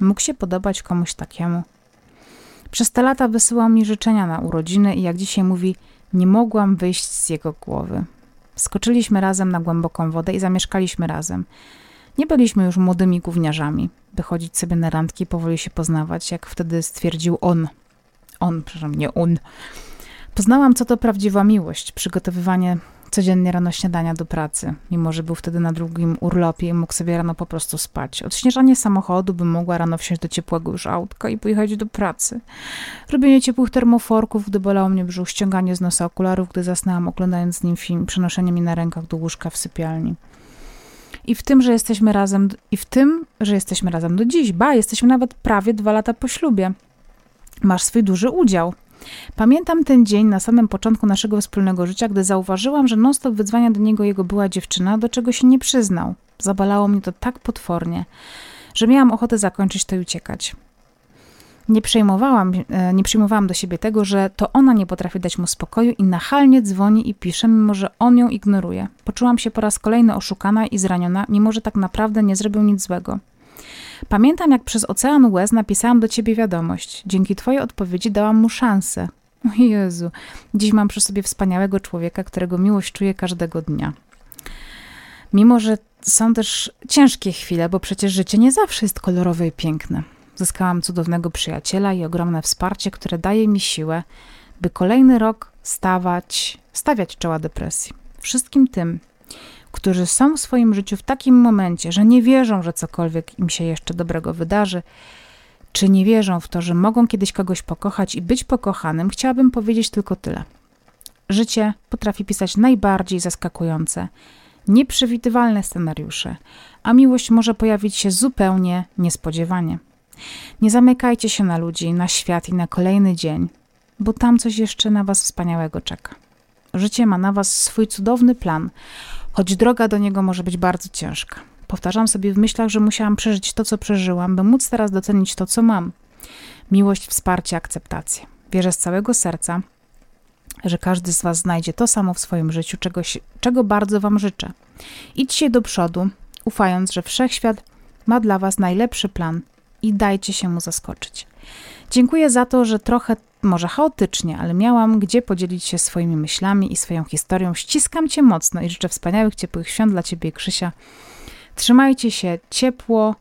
mógł się podobać komuś takiemu? Przez te lata wysyłał mi życzenia na urodziny i jak dzisiaj mówi, nie mogłam wyjść z jego głowy. Skoczyliśmy razem na głęboką wodę i zamieszkaliśmy razem. Nie byliśmy już młodymi gówniarzami, by chodzić sobie na randki i powoli się poznawać, jak wtedy stwierdził on. On, przepraszam, nie on. Poznałam, co to prawdziwa miłość, przygotowywanie codziennie rano śniadania do pracy, mimo że był wtedy na drugim urlopie i mógł sobie rano po prostu spać. Odśnieżanie samochodu, by mogła rano wsiąść do ciepłego już autka i pojechać do pracy. Robienie ciepłych termoforków, gdy bolało mnie brzuch, ściąganie z nosa okularów, gdy zasnęłam oglądając z nim film, przenoszenie mi na rękach do łóżka w sypialni. I w tym, że jesteśmy razem, i w tym, że jesteśmy razem do dziś. Ba, jesteśmy nawet prawie dwa lata po ślubie. Masz swój duży udział. Pamiętam ten dzień na samym początku naszego wspólnego życia, gdy zauważyłam, że non-stop wydzwania do niego jego była dziewczyna, do czego się nie przyznał. Zabalało mnie to tak potwornie, że miałam ochotę zakończyć to i uciekać. Nie przejmowałam, e, nie przyjmowałam do siebie tego, że to ona nie potrafi dać mu spokoju i nachalnie dzwoni i pisze, mimo że on ją ignoruje. Poczułam się po raz kolejny oszukana i zraniona, mimo że tak naprawdę nie zrobił nic złego. Pamiętam, jak przez ocean łez napisałam do ciebie wiadomość. Dzięki twojej odpowiedzi dałam mu szansę. [laughs] O Jezu, dziś mam przy sobie wspaniałego człowieka, którego miłość czuję każdego dnia. Mimo, że są też ciężkie chwile, bo przecież życie nie zawsze jest kolorowe i piękne. Zyskałam cudownego przyjaciela i ogromne wsparcie, które daje mi siłę, by kolejny rok stawać, stawiać czoła depresji. Wszystkim tym, którzy są w swoim życiu w takim momencie, że nie wierzą, że cokolwiek im się jeszcze dobrego wydarzy, czy nie wierzą w to, że mogą kiedyś kogoś pokochać i być pokochanym, chciałabym powiedzieć tylko tyle. Życie potrafi pisać najbardziej zaskakujące, nieprzewidywalne scenariusze, a miłość może pojawić się zupełnie niespodziewanie. Nie zamykajcie się na ludzi, na świat i na kolejny dzień, bo tam coś jeszcze na Was wspaniałego czeka. Życie ma na Was swój cudowny plan, choć droga do niego może być bardzo ciężka. Powtarzam sobie w myślach, że musiałam przeżyć to, co przeżyłam, by móc teraz docenić to, co mam. Miłość, wsparcie, akceptację. Wierzę z całego serca, że każdy z Was znajdzie to samo w swoim życiu, czegoś, czego bardzo Wam życzę. Idźcie do przodu, ufając, że wszechświat ma dla Was najlepszy plan i dajcie się mu zaskoczyć. Dziękuję za to, że trochę, może chaotycznie, ale miałam gdzie podzielić się swoimi myślami i swoją historią. Ściskam Cię mocno i życzę wspaniałych, ciepłych świąt dla Ciebie Krzysia. Trzymajcie się ciepło,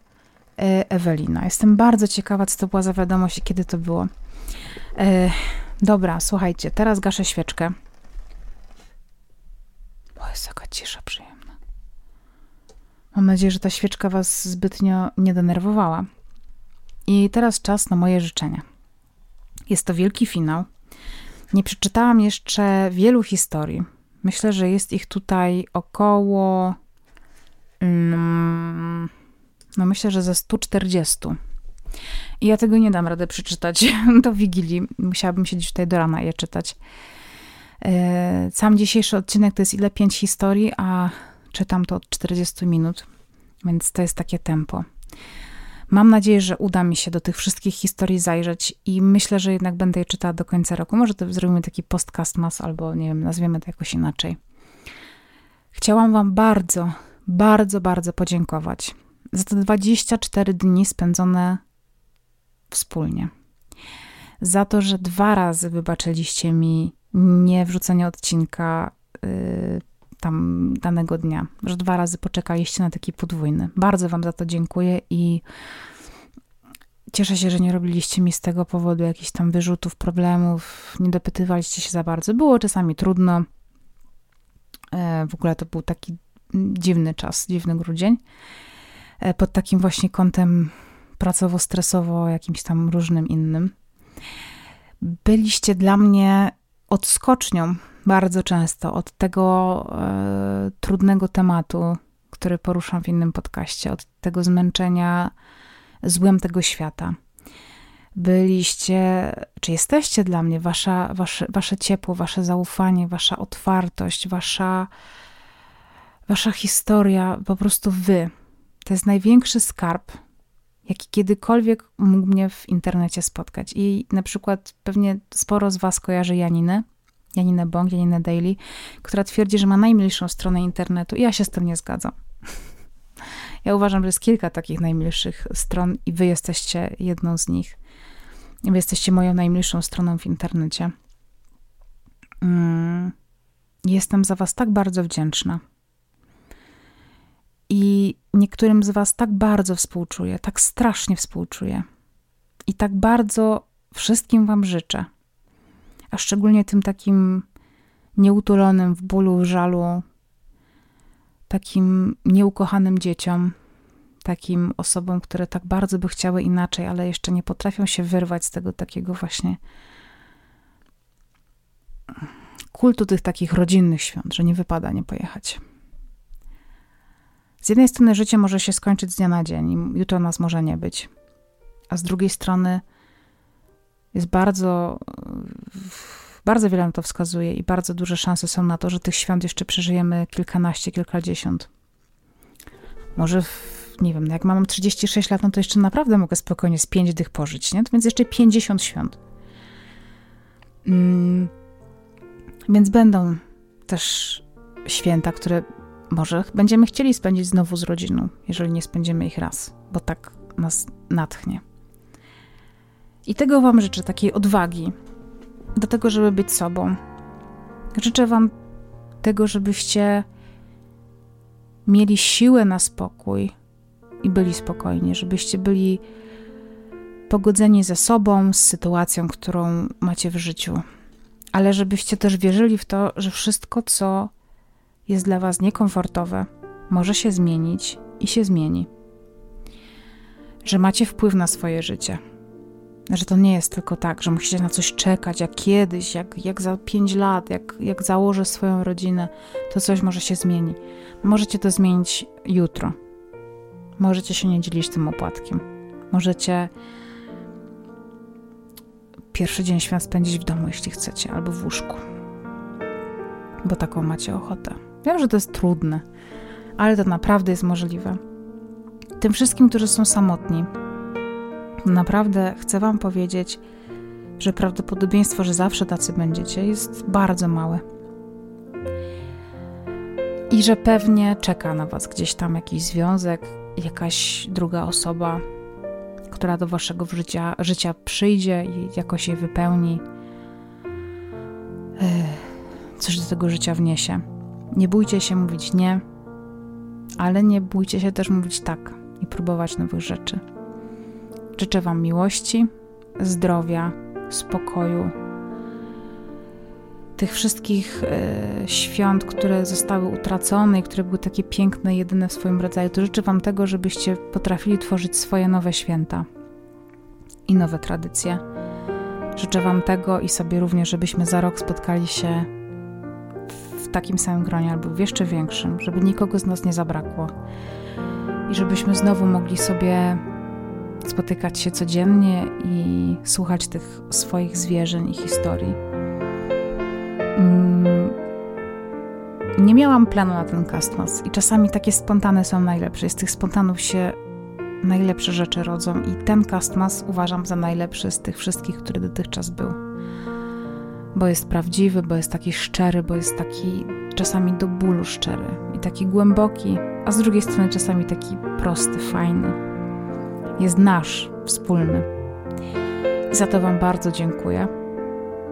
e, Ewelina. Jestem bardzo ciekawa, co to była za wiadomość i kiedy to było. E, dobra, słuchajcie, teraz gaszę świeczkę. O, jest jaka cisza przyjemna. Mam nadzieję, że ta świeczka was zbytnio nie denerwowała. I teraz czas na moje życzenia. Jest to wielki finał. Nie przeczytałam jeszcze wielu historii. Myślę, że jest ich tutaj około. Mm, no, myślę, że ze 140. I ja tego nie dam rady przeczytać [laughs] do Wigilii. Musiałabym siedzieć tutaj do rana je czytać. E, sam dzisiejszy odcinek to jest ile? Pięć historii, a czytam to od 40 minut, więc to jest takie tempo. Mam nadzieję, że uda mi się do tych wszystkich historii zajrzeć i myślę, że jednak będę je czytała do końca roku. Może to zrobimy taki postcast mas albo nie wiem, nazwiemy to jakoś inaczej. Chciałam Wam bardzo, bardzo, bardzo podziękować za te 24 dni spędzone wspólnie. Za to, że dwa razy wybaczyliście mi nie wrzucenie odcinka yy, tam danego dnia, że dwa razy poczekaliście na taki podwójny. Bardzo Wam za to dziękuję i cieszę się, że nie robiliście mi z tego powodu jakichś tam wyrzutów, problemów, nie dopytywaliście się za bardzo. Było czasami trudno. E, w ogóle to był taki dziwny czas, dziwny grudzień. E, pod takim właśnie kątem pracowo-stresowo, jakimś tam różnym innym. Byliście dla mnie odskocznią bardzo często od tego e, trudnego tematu, który poruszam w innym podcaście, od tego zmęczenia złem tego świata. Byliście, czy jesteście dla mnie, wasza, wasze, wasze ciepło, wasze zaufanie, wasza otwartość, wasza, wasza historia, po prostu wy. To jest największy skarb, jaki kiedykolwiek mógł mnie w internecie spotkać. I na przykład pewnie sporo z Was kojarzy Janinę, Janinę Bong, Janinę Daily, która twierdzi, że ma najmilszą stronę internetu i ja się z tym nie zgadzam. [laughs] Ja uważam, że jest kilka takich najmilszych stron i wy jesteście jedną z nich. Wy jesteście moją najmilszą stroną w internecie. Mm, jestem za was tak bardzo wdzięczna. I niektórym z Was tak bardzo współczuję, tak strasznie współczuję. I tak bardzo wszystkim Wam życzę. A szczególnie tym takim nieutulonym w bólu, żalu, takim nieukochanym dzieciom, takim osobom, które tak bardzo by chciały inaczej, ale jeszcze nie potrafią się wyrwać z tego takiego właśnie kultu tych takich rodzinnych świąt, że nie wypada nie pojechać. Z jednej strony życie może się skończyć z dnia na dzień, jutro nas może nie być, a z drugiej strony jest bardzo, bardzo wiele na to wskazuje i bardzo duże szanse są na to, że tych świąt jeszcze przeżyjemy kilkanaście, kilkadziesiąt. Może, w, nie wiem, jak mam 36 lat, no to jeszcze naprawdę mogę spokojnie z 5 dych pożyć, nie? To więc jeszcze 50 świąt. Mm, więc będą też święta, które może będziemy chcieli spędzić znowu z rodziną, jeżeli nie spędzimy ich raz, bo tak nas natchnie. I tego Wam życzę, takiej odwagi do tego, żeby być sobą. Życzę Wam tego, żebyście mieli siłę na spokój i byli spokojni, żebyście byli pogodzeni ze sobą, z sytuacją, którą macie w życiu, ale żebyście też wierzyli w to, że wszystko, co jest dla Was niekomfortowe, może się zmienić i się zmieni. Że macie wpływ na swoje życie. Że to nie jest tylko tak, że musicie na coś czekać, jak kiedyś, jak, jak za pięć lat, jak, jak założę swoją rodzinę, to coś może się zmieni. Możecie to zmienić jutro. Możecie się nie dzielić tym opłatkiem. Możecie pierwszy dzień świąt spędzić w domu, jeśli chcecie, albo w łóżku, bo taką macie ochotę. Wiem, że to jest trudne, ale to naprawdę jest możliwe. Tym wszystkim, którzy są samotni, naprawdę chcę Wam powiedzieć, że prawdopodobieństwo, że zawsze tacy będziecie, jest bardzo małe. I że pewnie czeka na Was gdzieś tam jakiś związek, jakaś druga osoba, która do Waszego życia, życia przyjdzie i jakoś je wypełni, coś do tego życia wniesie. Nie bójcie się mówić nie, ale nie bójcie się też mówić tak i próbować nowych rzeczy. Życzę Wam miłości, zdrowia, spokoju, tych wszystkich e, świąt, które zostały utracone i które były takie piękne, jedyne w swoim rodzaju, to życzę Wam tego, żebyście potrafili tworzyć swoje nowe święta i nowe tradycje. Życzę Wam tego i sobie również, żebyśmy za rok spotkali się w takim samym gronie albo w jeszcze większym, żeby nikogo z nas nie zabrakło i żebyśmy znowu mogli sobie spotykać się codziennie i słuchać tych swoich zwierzeń i historii. Mm, nie miałam planu na ten castmas i czasami takie spontane są najlepsze. Z tych spontanów się najlepsze rzeczy rodzą i ten castmas uważam za najlepszy z tych wszystkich, który dotychczas był. Bo jest prawdziwy, bo jest taki szczery, bo jest taki czasami do bólu szczery i taki głęboki, a z drugiej strony czasami taki prosty, fajny. Jest nasz, wspólny. Za to Wam bardzo dziękuję.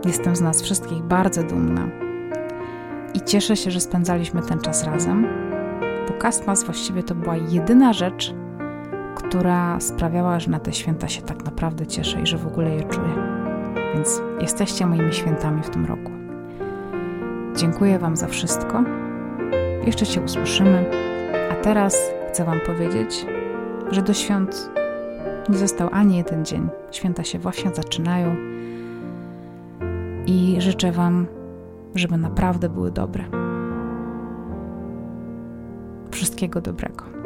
Jestem z nas wszystkich bardzo dumna i cieszę się, że spędzaliśmy ten czas razem, bo Castmas właściwie to była jedyna rzecz, która sprawiała, że na te święta się tak naprawdę cieszę i że w ogóle je czuję. Więc jesteście moimi świętami w tym roku. Dziękuję Wam za wszystko. Jeszcze się usłyszymy. A teraz chcę Wam powiedzieć, że do świąt nie został ani jeden dzień. Święta się właśnie zaczynają i życzę Wam, żeby naprawdę były dobre. Wszystkiego dobrego.